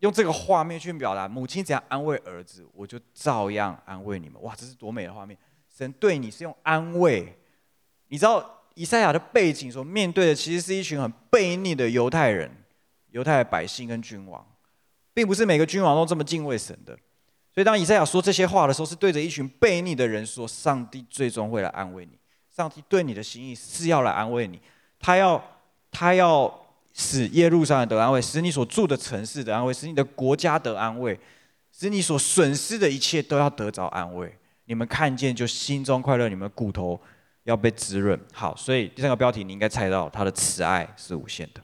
用这个画面去表达母亲怎样安慰儿子，我就照样安慰你们。哇，这是多美的画面！神对你是用安慰。你知道以赛亚的背景所面对的，其实是一群很悖逆的犹太人、犹太百姓跟君王。并不是每个君王都这么敬畏神的，所以当以赛亚说这些话的时候，是对着一群悖逆的人说：“上帝最终会来安慰你，上帝对你的心意是要来安慰你，他要他要使耶路撒冷得安慰，使你所住的城市得安慰，使你的国家得安慰。使你所损失的一切都要得着安慰。你们看见就心中快乐，你们骨头要被滋润。好，所以第三个标题你应该猜到，他的慈爱是无限的。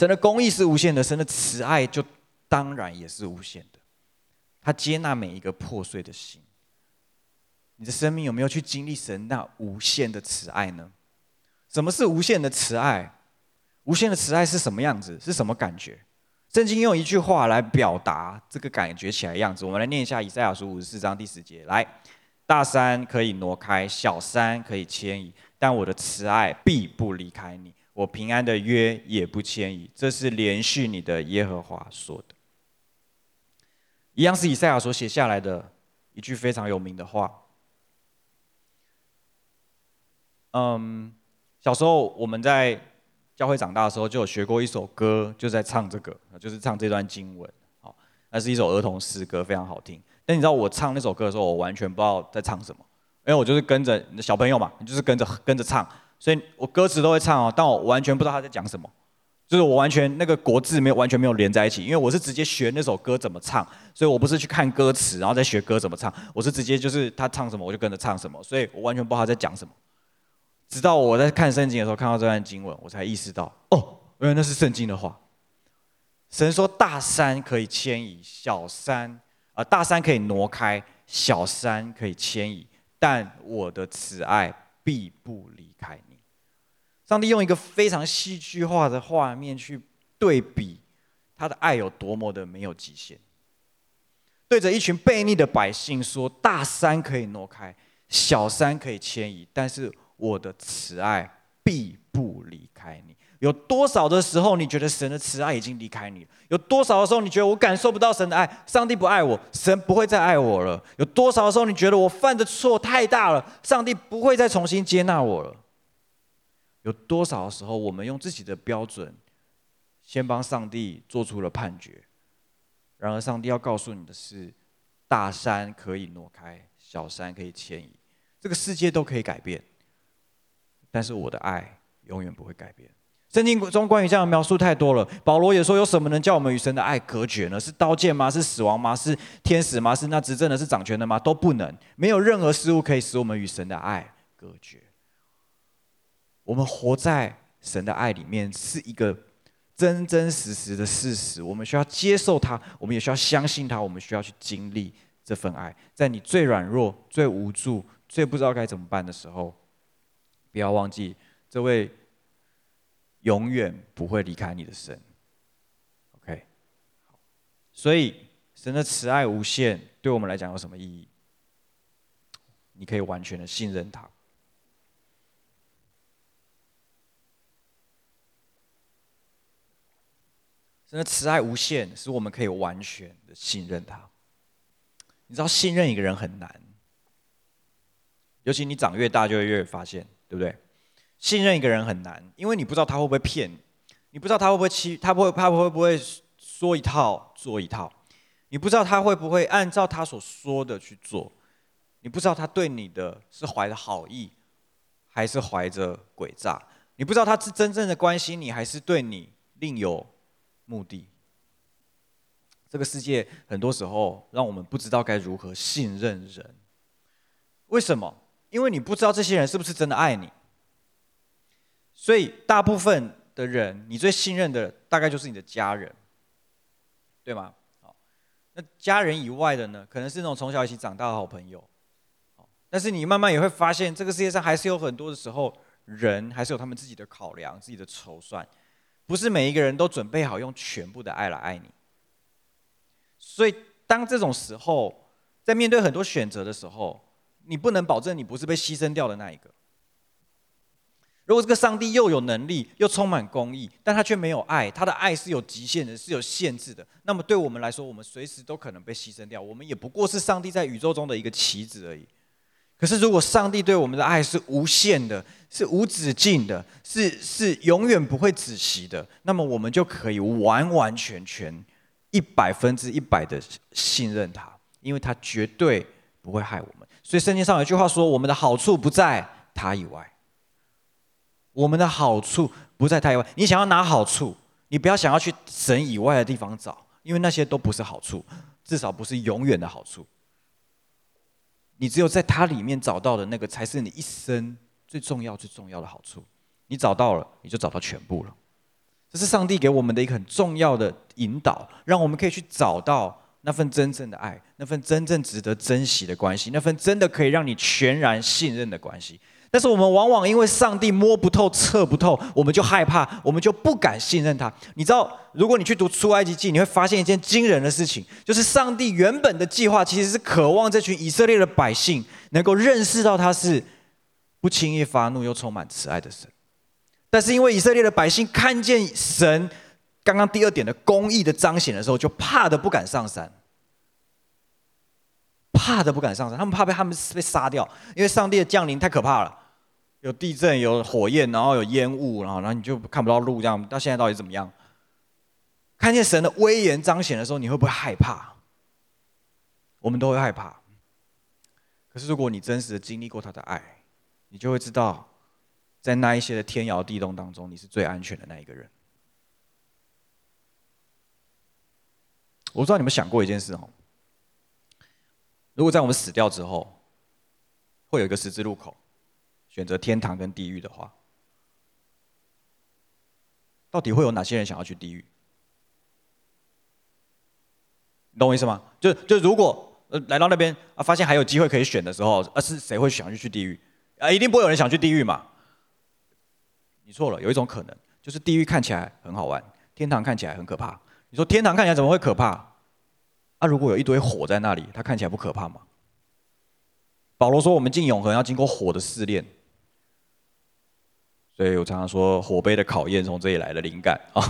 神的公义是无限的，神的慈爱就当然也是无限的。他接纳每一个破碎的心。你的生命有没有去经历神那无限的慈爱呢？什么是无限的慈爱？无限的慈爱是什么样子？是什么感觉？圣经用一句话来表达这个感觉起来的样子。我们来念一下以赛亚书五十四章第十节：来，大山可以挪开，小山可以迁移，但我的慈爱必不离开你，我平安的约也不迁移。这是连续你的耶和华说的。一样是以赛亚所写下来的一句非常有名的话。嗯，小时候我们在教会长大的时候，就有学过一首歌，就在唱这个，就是唱这段经文。好，那是一首儿童诗歌，非常好听。但你知道我唱那首歌的时候，我完全不知道在唱什么，因为我就是跟着小朋友嘛，就是跟着跟着唱，所以我歌词都会唱哦，但我完全不知道他在讲什么，就是我完全那个国字没有完全没有连在一起，因为我是直接学那首歌怎么唱，所以我不是去看歌词然后再学歌怎么唱，我是直接就是他唱什么我就跟着唱什么，所以我完全不知道他在讲什么。直到我在看圣经的时候，看到这段经文，我才意识到，哦，原来那是圣经的话。神说：“大山可以迁移，小山啊、呃，大山可以挪开，小山可以迁移，但我的慈爱必不离开。”上帝用一个非常戏剧化的画面去对比他的爱有多么的没有极限。对着一群悖逆的百姓说：“大山可以挪开，小山可以迁移，但是。”我的慈爱必不离开你。有多少的时候，你觉得神的慈爱已经离开你？有多少的时候，你觉得我感受不到神的爱？上帝不爱我，神不会再爱我了。有多少的时候，你觉得我犯的错太大了，上帝不会再重新接纳我了？有多少时候，我们用自己的标准，先帮上帝做出了判决？然而，上帝要告诉你的是：大山可以挪开，小山可以迁移，这个世界都可以改变。但是我的爱永远不会改变。圣经中关于这样的描述太多了。保罗也说：“有什么能叫我们与神的爱隔绝呢？是刀剑吗？是死亡吗？是天使吗？是那执政的？是掌权的吗？都不能。没有任何事物可以使我们与神的爱隔绝。我们活在神的爱里面，是一个真真实实的事实。我们需要接受它，我们也需要相信它。我们需要去经历这份爱。在你最软弱、最无助、最不知道该怎么办的时候。”不要忘记，这位永远不会离开你的神。OK，所以神的慈爱无限，对我们来讲有什么意义？你可以完全的信任他。真的慈爱无限，使我们可以完全的信任他。你知道，信任一个人很难，尤其你长越大，就会越发现。对不对？信任一个人很难，因为你不知道他会不会骗你，你不知道他会不会欺，他不会，他会不会说一套做一套，你不知道他会不会按照他所说的去做，你不知道他对你的是怀着好意，还是怀着诡诈，你不知道他是真正的关心你，还是对你另有目的。这个世界很多时候让我们不知道该如何信任人，为什么？因为你不知道这些人是不是真的爱你，所以大部分的人，你最信任的大概就是你的家人，对吗？好，那家人以外的呢，可能是那种从小一起长大的好朋友。但是你慢慢也会发现，这个世界上还是有很多的时候，人还是有他们自己的考量、自己的筹算，不是每一个人都准备好用全部的爱来爱你。所以当这种时候，在面对很多选择的时候，你不能保证你不是被牺牲掉的那一个。如果这个上帝又有能力又充满公义，但他却没有爱，他的爱是有极限的，是有限制的。那么对我们来说，我们随时都可能被牺牲掉。我们也不过是上帝在宇宙中的一个棋子而已。可是如果上帝对我们的爱是无限的，是无止境的，是是永远不会止息的，那么我们就可以完完全全一百分之一百的信任他，因为他绝对不会害我们。所以圣经上有一句话说：“我们的好处不在他以外。”我们的好处不在他以外。你想要拿好处，你不要想要去神以外的地方找，因为那些都不是好处。至少不是永远的好处。你只有在它里面找到的那个，才是你一生最重要、最重要的好处。你找到了，你就找到全部了。这是上帝给我们的一个很重要的引导，让我们可以去找到那份真正的爱，那份真正值得珍惜的关系，那份真的可以让你全然信任的关系。但是我们往往因为上帝摸不透、测不透，我们就害怕，我们就不敢信任他。你知道，如果你去读出埃及记，你会发现一件惊人的事情，就是上帝原本的计划其实是渴望这群以色列的百姓能够认识到他是不轻易发怒又充满慈爱的神。但是因为以色列的百姓看见神刚刚第二点的公义的彰显的时候，就怕的不敢上山，怕的不敢上山，他们怕被他们被杀掉，因为上帝的降临太可怕了。有地震，有火焰，然后有烟雾，然后然后你就看不到路，这样到现在到底怎么样？看见神的威严彰显的时候，你会不会害怕？我们都会害怕。可是如果你真实的经历过他的爱，你就会知道，在那一些的天摇地动当中，你是最安全的那一个人。我不知道你们想过一件事哦，如果在我们死掉之后，会有一个十字路口。选择天堂跟地狱的话，到底会有哪些人想要去地狱？你懂我意思吗？就就如果呃来到那边啊，发现还有机会可以选的时候，啊是谁会想去去地狱？啊，一定不会有人想去地狱嘛？你错了，有一种可能，就是地狱看起来很好玩，天堂看起来很可怕。你说天堂看起来怎么会可怕？啊，如果有一堆火在那里，它看起来不可怕吗？保罗说，我们进永恒要经过火的试炼。所以我常常说，火杯的考验从这里来的灵感啊，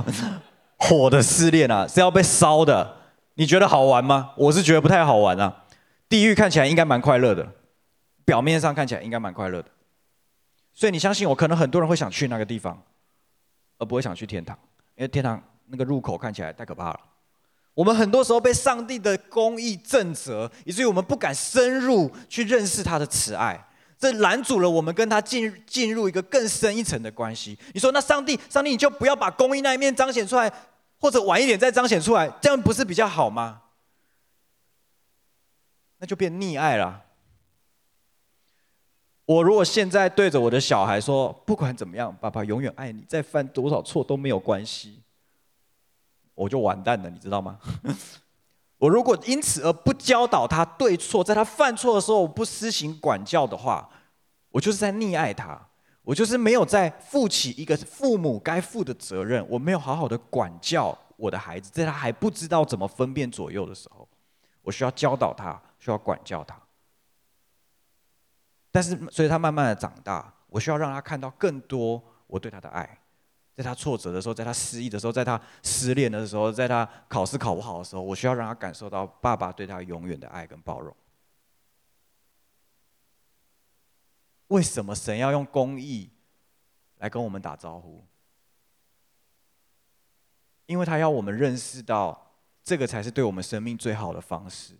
火的试炼啊是要被烧的。你觉得好玩吗？我是觉得不太好玩啊。地狱看起来应该蛮快乐的，表面上看起来应该蛮快乐的。所以你相信我，可能很多人会想去那个地方，而不会想去天堂，因为天堂那个入口看起来太可怕了。我们很多时候被上帝的公义震慑，以至于我们不敢深入去认识他的慈爱。这拦阻了我们跟他进进入一个更深一层的关系。你说，那上帝，上帝，你就不要把公义那一面彰显出来，或者晚一点再彰显出来，这样不是比较好吗？那就变溺爱了。我如果现在对着我的小孩说，不管怎么样，爸爸永远爱你，再犯多少错都没有关系，我就完蛋了，你知道吗？我如果因此而不教导他对错，在他犯错的时候我不施行管教的话，我就是在溺爱他，我就是没有在负起一个父母该负的责任，我没有好好的管教我的孩子，在他还不知道怎么分辨左右的时候，我需要教导他，需要管教他。但是，所以他慢慢的长大，我需要让他看到更多我对他的爱。在他挫折的时候，在他失意的时候，在他失恋的时候，在他考试考不好的时候，我需要让他感受到爸爸对他永远的爱跟包容。为什么神要用公义来跟我们打招呼？因为他要我们认识到，这个才是对我们生命最好的方式。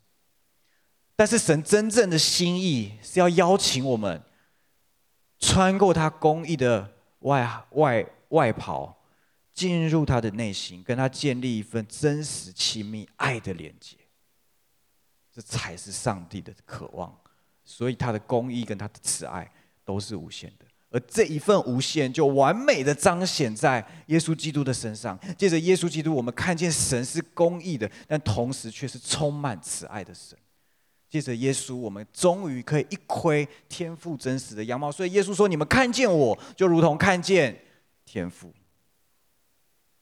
但是神真正的心意是要邀请我们穿过他公义的外外。外袍，进入他的内心，跟他建立一份真实、亲密、爱的连接，这才是上帝的渴望。所以他的公义跟他的慈爱都是无限的，而这一份无限就完美的彰显在耶稣基督的身上。借着耶稣基督，我们看见神是公义的，但同时却是充满慈爱的神。借着耶稣，我们终于可以一窥天父真实的样貌。所以耶稣说：“你们看见我，就如同看见。”天赋，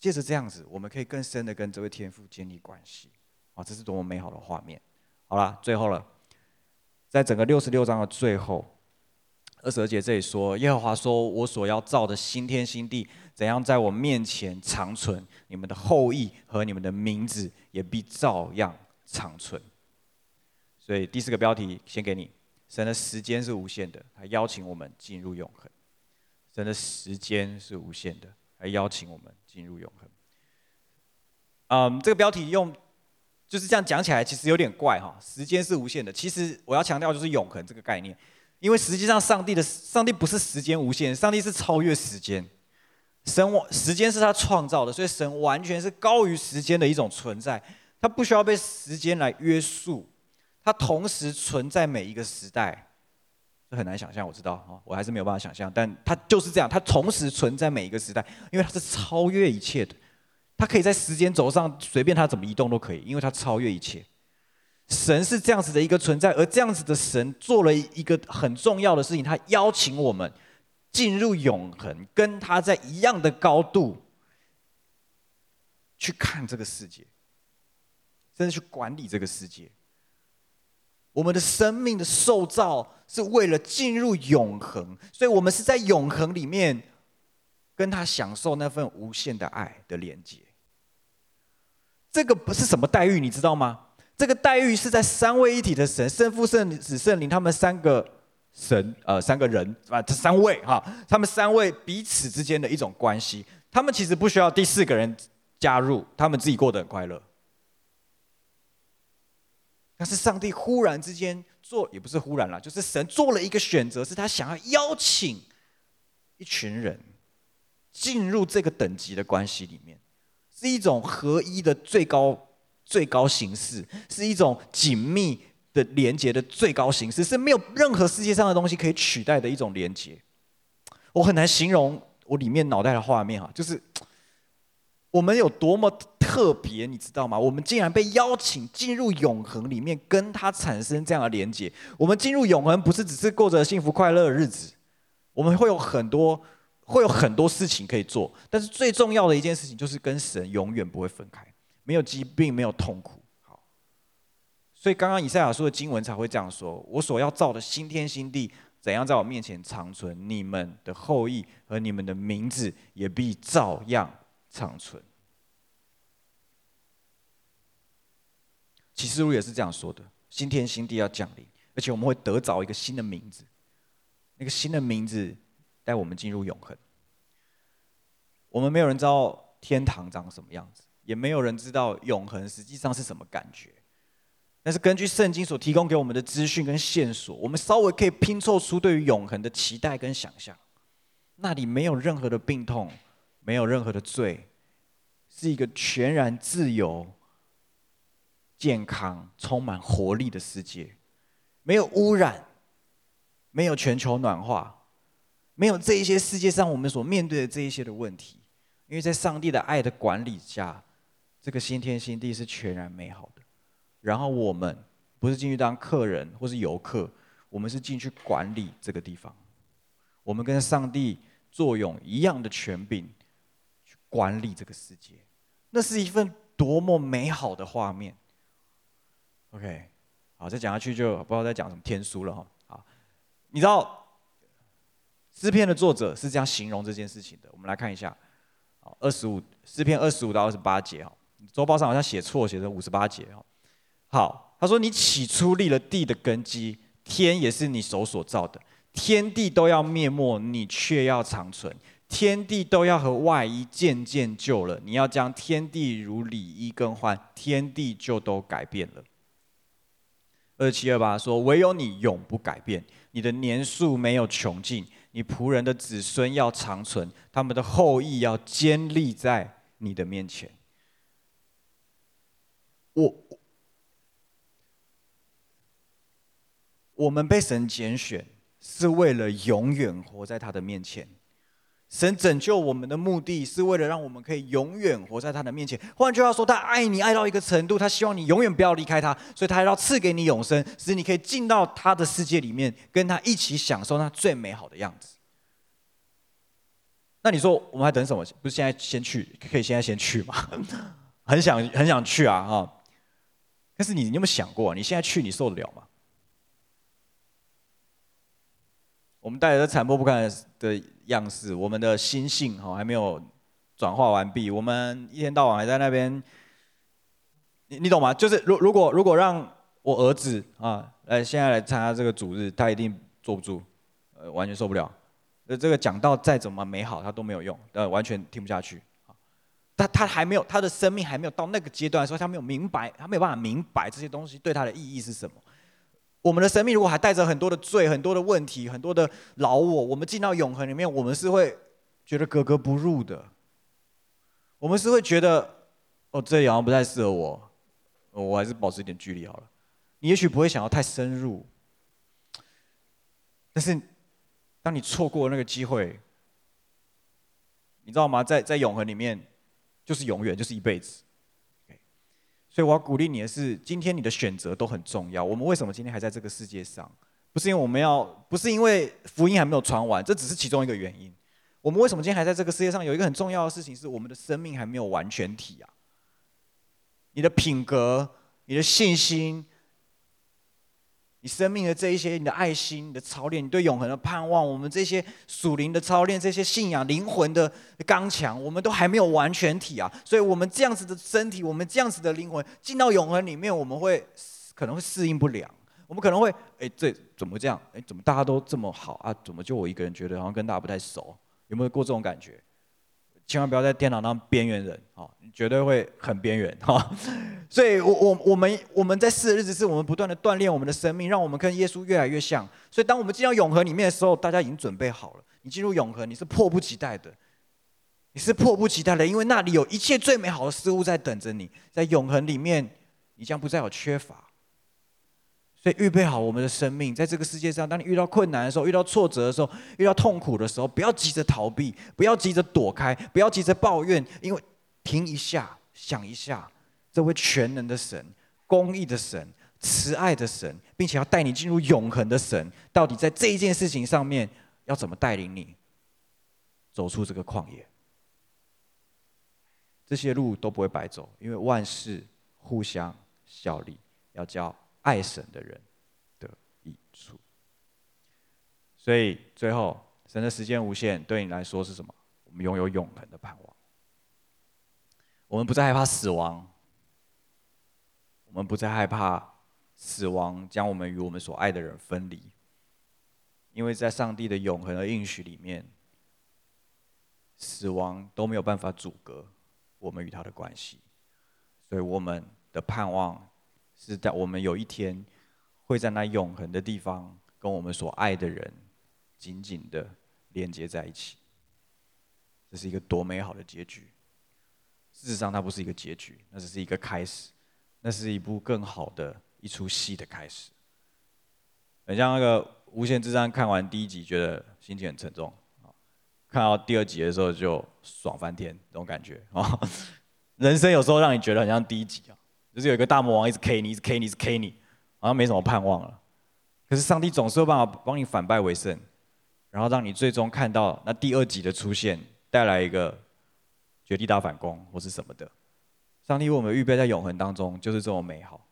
借着这样子，我们可以更深的跟这位天赋建立关系。啊，这是多么美好的画面！好了，最后了，在整个六十六章的最后，二十二节这里说：“耶和华说，我所要造的新天新地，怎样在我面前长存，你们的后裔和你们的名字也必照样长存。”所以第四个标题先给你：神的时间是无限的，他邀请我们进入永恒。神的时间是无限的，来邀请我们进入永恒。嗯，这个标题用就是这样讲起来，其实有点怪哈。时间是无限的，其实我要强调就是永恒这个概念，因为实际上上帝的上帝不是时间无限，上帝是超越时间。神时间是他创造的，所以神完全是高于时间的一种存在。他不需要被时间来约束，他同时存在每一个时代，这很难想象，我知道啊，我还是没有办法想象，但它就是这样，它同时存在每一个时代，因为它是超越一切的，它可以在时间轴上随便它怎么移动都可以，因为它超越一切。神是这样子的一个存在，而这样子的神做了一个很重要的事情，他邀请我们进入永恒，跟他在一样的高度去看这个世界，甚至去管理这个世界。我们的生命的受造是为了进入永恒，所以我们是在永恒里面跟他享受那份无限的爱的连接。这个不是什么待遇，你知道吗？这个待遇是在三位一体的神、圣父、圣子、圣灵，他们三个神，呃，三个人啊，这三位哈，他们三位彼此之间的一种关系，他们其实不需要第四个人加入，他们自己过得很快乐。但是上帝忽然之间做，也不是忽然啦，就是神做了一个选择，是他想要邀请一群人进入这个等级的关系里面，是一种合一的最高。最高形式是一种紧密的连接的最高形式，是没有任何世界上的东西可以取代的一种连接。我很难形容我里面脑袋的画面哈，就是我们有多么特别，你知道吗？我们竟然被邀请进入永恒里面，跟他产生这样的连接。我们进入永恒，不是只是过着幸福快乐的日子，我们会有很多会有很多事情可以做，但是最重要的一件事情就是跟神永远不会分开。没有疾病，没有痛苦。好，所以刚刚以赛亚书的经文才会这样说：“我所要造的新天新地，怎样在我面前长存？你们的后裔和你们的名字也必照样长存。”启示录也是这样说的：新天新地要降临，而且我们会得着一个新的名字，那个新的名字带我们进入永恒。我们没有人知道天堂长什么样子。也没有人知道永恒实际上是什么感觉，但是根据圣经所提供给我们的资讯跟线索，我们稍微可以拼凑出对于永恒的期待跟想象。那里没有任何的病痛，没有任何的罪，是一个全然自由、健康、充满活力的世界，没有污染，没有全球暖化，没有这一些世界上我们所面对的这一些的问题，因为在上帝的爱的管理下。这个新天新地是全然美好的，然后我们不是进去当客人或是游客，我们是进去管理这个地方。我们跟上帝作用一样的权柄，去管理这个世界。那是一份多么美好的画面。OK，好，再讲下去就不知道在讲什么天书了哈。好，你知道诗篇的作者是这样形容这件事情的。我们来看一下，好，二十五诗篇二十五到二十八节哈。周报上好像写错，写成五十八节哦。好，他说：“你起初立了地的根基，天也是你手所造的，天地都要灭没，你却要长存；天地都要和外衣渐渐旧了，你要将天地如里衣更换，天地就都改变了。”二七二八说：“唯有你永不改变，你的年数没有穷尽，你仆人的子孙要长存，他们的后裔要坚立在你的面前。”我，我们被神拣选，是为了永远活在他的面前。神拯救我们的目的是为了让我们可以永远活在他的面前。换句话说，他爱你爱到一个程度，他希望你永远不要离开他，所以他还要赐给你永生，使你可以进到他的世界里面，跟他一起享受那最美好的样子。那你说我们还等什么？不是现在先去，可以现在先去吗？很想很想去啊！哈。但是你，你有没有想过，你现在去，你受得了吗？我们带来的残破不堪的样式，我们的心性哈还没有转化完毕，我们一天到晚还在那边，你你懂吗？就是如如果如果让我儿子啊来现在来参加这个主日，他一定坐不住，呃，完全受不了。呃，这个讲道再怎么美好，他都没有用，呃，完全听不下去。他他还没有他的生命还没有到那个阶段的时候，他没有明白，他没有办法明白这些东西对他的意义是什么。我们的生命如果还带着很多的罪、很多的问题、很多的老我，我们进到永恒里面，我们是会觉得格格不入的。我们是会觉得，哦，这好像不太适合我，我还是保持一点距离好了。你也许不会想要太深入，但是当你错过那个机会，你知道吗？在在永恒里面，就是永远，就是一辈子。所以我要鼓励你的是，今天你的选择都很重要。我们为什么今天还在这个世界上？不是因为我们要，不是因为福音还没有传完，这只是其中一个原因。我们为什么今天还在这个世界上？有一个很重要的事情是，我们的生命还没有完全体啊。你的品格、你的信心、生命的这一些、你的爱心、你的操练、你对永恒的盼望，我们这些属灵的操练、这些信仰、灵魂的刚强，我们都还没有完全体啊。所以，我们这样子的身体，我们这样子的灵魂，进到永恒里面，我们会可能会适应不良。我们可能会，哎，这怎么这样？哎，怎么大家都这么好啊？怎么就我一个人觉得好像跟大家不太熟？有没有过这种感觉？千万不要在电脑当边缘人啊！你绝对会很边缘哈。所以我，我我们我们在世的日子，是我们不断的锻炼我们的生命，让我们跟耶稣越来越像。所以，当我们进到永恒里面的时候，大家已经准备好了。你进入永恒，你是迫不及待的，你是迫不及待的，因为那里有一切最美好的事物在等着你。在永恒里面，你将不再有缺乏。所以预备好我们的生命，在这个世界上，当你遇到困难的时候，遇到挫折的时候，遇到痛苦的时候，不要急着逃避，不要急着躲开，不要急着抱怨，因为停一下，想一下，这位全能的神、公义的神、慈爱的神，并且要带你进入永恒的神，到底在这一件事情上面要怎么带领你走出这个旷野？这些路都不会白走，因为万事互相效力，要叫。爱神的人的益处，所以最后，神的时间无限，对你来说是什么？我们拥有永恒的盼望。我们不再害怕死亡，我们不再害怕死亡将我们与我们所爱的人分离，因为在上帝的永恒的应许里面，死亡都没有办法阻隔我们与他的关系，所以我们的盼望。是在我们有一天会在那永恒的地方，跟我们所爱的人紧紧的连接在一起。这是一个多美好的结局！事实上，它不是一个结局，那只是一个开始，那是一部更好的一出戏的开始。很像那个《无限之战》，看完第一集觉得心情很沉重，看到第二集的时候就爽翻天，这种感觉啊！人生有时候让你觉得很像第一集啊。就是有一个大魔王一直 K 你，一直 K 你，一直 K 你，好像没什么盼望了。可是上帝总是有办法帮你反败为胜，然后让你最终看到那第二集的出现，带来一个绝地大反攻或是什么的。上帝为我们预备在永恒当中，就是这么美好。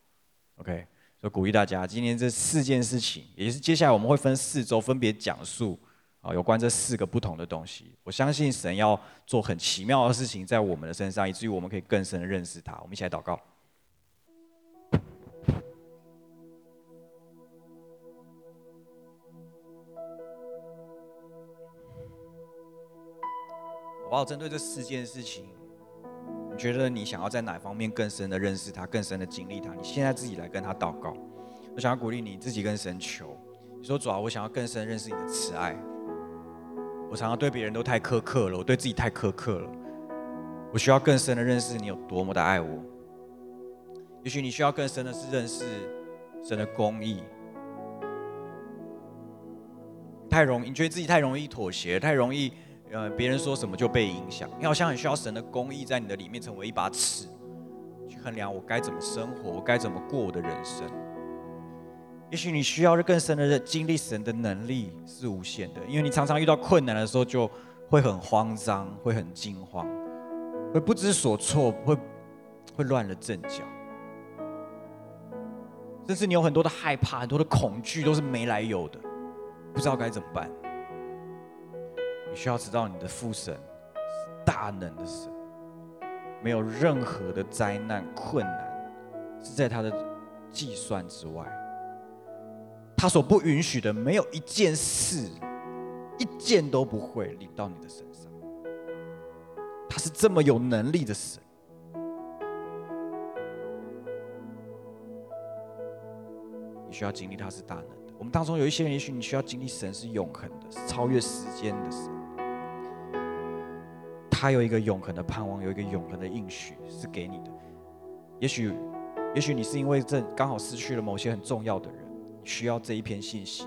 OK，所以鼓励大家，今天这四件事情，也就是接下来我们会分四周分别讲述啊有关这四个不同的东西。我相信神要做很奇妙的事情在我们的身上，以至于我们可以更深的认识他。我们一起来祷告。好，针对这四件事情，你觉得你想要在哪方面更深的认识他，更深的经历他？你现在自己来跟他祷告。我想要鼓励你自己跟神求。你说主啊，我想要更深认识你的慈爱。我常常对别人都太苛刻了，我对自己太苛刻了。我需要更深的认识你有多么的爱我。也许你需要更深的是认识神的公义。太容易，你觉得自己太容易妥协，太容易。呃，别人说什么就被影响，你好像很需要神的公义在你的里面成为一把尺，去衡量我该怎么生活，我该怎么过我的人生。也许你需要更深的经历神的能力是无限的，因为你常常遇到困难的时候就会很慌张，会很惊慌，会不知所措，会会乱了阵脚，甚至你有很多的害怕，很多的恐惧都是没来由的，不知道该怎么办。需要知道，你的父神是大能的神，没有任何的灾难困难是在他的计算之外。他所不允许的，没有一件事，一件都不会临到你的身上。他是这么有能力的神。你需要经历他是大能的。我们当中有一些人，也许你需要经历神是永恒的，是超越时间的神。他有一个永恒的盼望，有一个永恒的应许是给你的。也许也许你是因为这刚好失去了某些很重要的人，需要这一篇信息。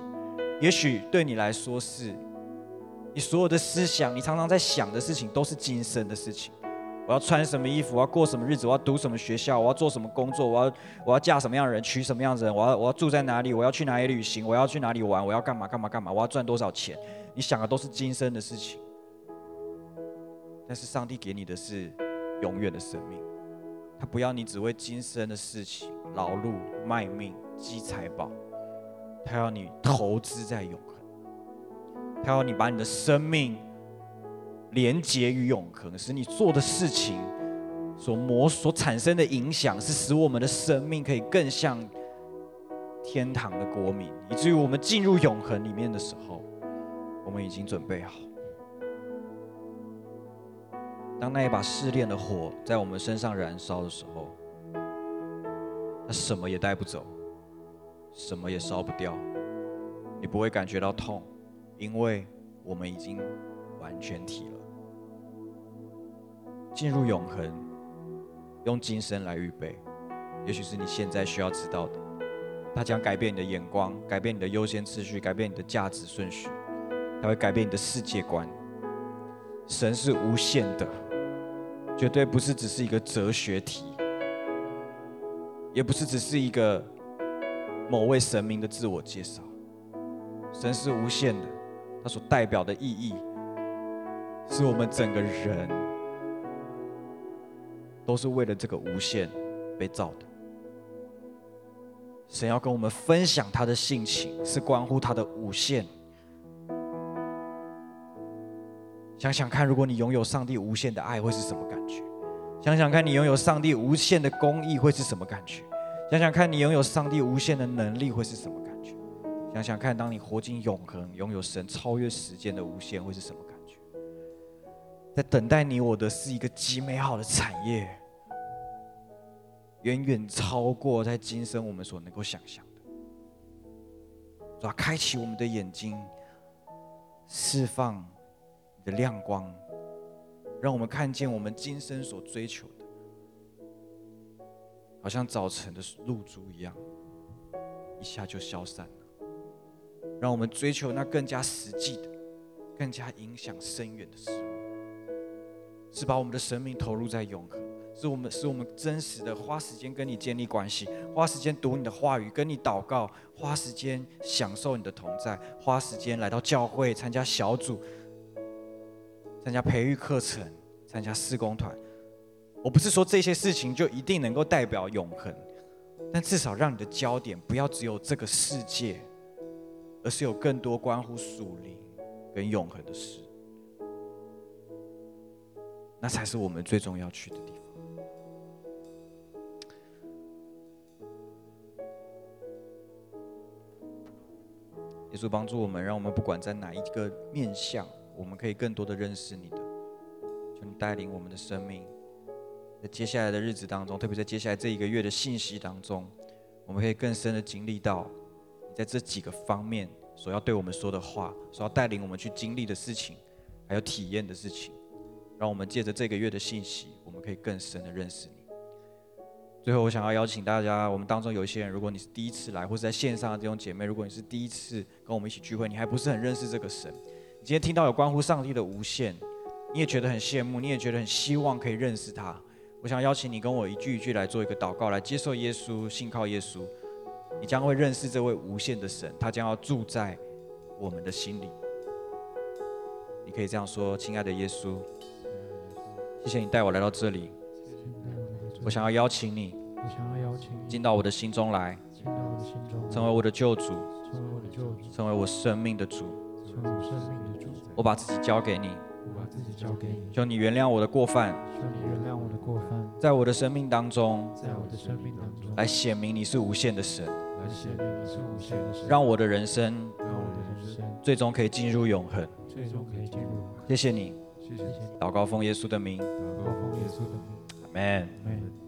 也许对你来说是，你所有的思想，你常常在想的事情都是今生的事情。我要穿什么衣服？我要过什么日子？我要读什么学校？我要做什么工作？我要我要嫁什么样的人？娶什么样的人？我要我要住在哪里？我要去哪里旅行？我要去哪里玩？我要干嘛干嘛干嘛？我要赚多少钱？你想的都是今生的事情，但是上帝给你的是永远的生命。他不要你只为今生的事情劳碌卖命积财宝，他要你投资在永恒。他要你把你的生命。连结于永恒，使你做的事情所磨所产生的影响，是使我们的生命可以更像天堂的国民，以至于我们进入永恒里面的时候，我们已经准备好。当那一把试炼的火在我们身上燃烧的时候，它什么也带不走，什么也烧不掉，你不会感觉到痛，因为我们已经完全体了。进入永恒，用今生来预备，也许是你现在需要知道的。它将改变你的眼光，改变你的优先次序，改变你的价值顺序，它会改变你的世界观。神是无限的，绝对不是只是一个哲学题，也不是只是一个某位神明的自我介绍。神是无限的，它所代表的意义，是我们整个人。都是为了这个无限被造的。神要跟我们分享他的性情，是关乎他的无限。想想看，如果你拥有上帝无限的爱，会是什么感觉？想想看你拥有上帝无限的公义，会是什么感觉？想想看你拥有上帝无限的能力，会是什么感觉？想想看，当你活进永恒，拥有神超越时间的无限，会是什么感觉？在等待你我的是一个极美好的产业。远远超过在今生我们所能够想象的，主啊，开启我们的眼睛，释放的亮光，让我们看见我们今生所追求的，好像早晨的露珠一样，一下就消散了。让我们追求那更加实际的、更加影响深远的事物，是把我们的生命投入在永恒。是我们，是我们真实的花时间跟你建立关系，花时间读你的话语，跟你祷告，花时间享受你的同在，花时间来到教会参加小组，参加培育课程，参加施工团。我不是说这些事情就一定能够代表永恒，但至少让你的焦点不要只有这个世界，而是有更多关乎属灵跟永恒的事，那才是我们最终要去的地方。耶稣帮助我们，让我们不管在哪一个面向，我们可以更多的认识你的。求你带领我们的生命，在接下来的日子当中，特别在接下来这一个月的信息当中，我们可以更深的经历到你在这几个方面所要对我们说的话，所要带领我们去经历的事情，还有体验的事情。让我们借着这个月的信息，我们可以更深的认识你。最后，我想要邀请大家，我们当中有一些人，如果你是第一次来，或是在线上的这种姐妹，如果你是第一次跟我们一起聚会，你还不是很认识这个神，你今天听到有关乎上帝的无限，你也觉得很羡慕，你也觉得很希望可以认识他。我想邀请你跟我一句一句来做一个祷告，来接受耶稣，信靠耶稣，你将会认识这位无限的神，他将要住在我们的心里。你可以这样说：亲爱的耶稣，谢谢你带我来到这里。我想要邀请你，我想要邀请你进到我的心中来，进到我的心中，成为我的救主，成为我的救主，成为我生命的主，成为我生命的主。我把自己交给你，我把自己交给你。求你原谅我的过犯，求你原谅我的过犯。在我的生命当中，在我的生命当中，来显明你是无限的神，来显明你是无限的神。让我的人生，让我的人生最终可以进入永恒，最终可以进入永恒。谢谢你，谢谢你。祷告奉耶稣的名，祷告奉耶稣的名。Amen。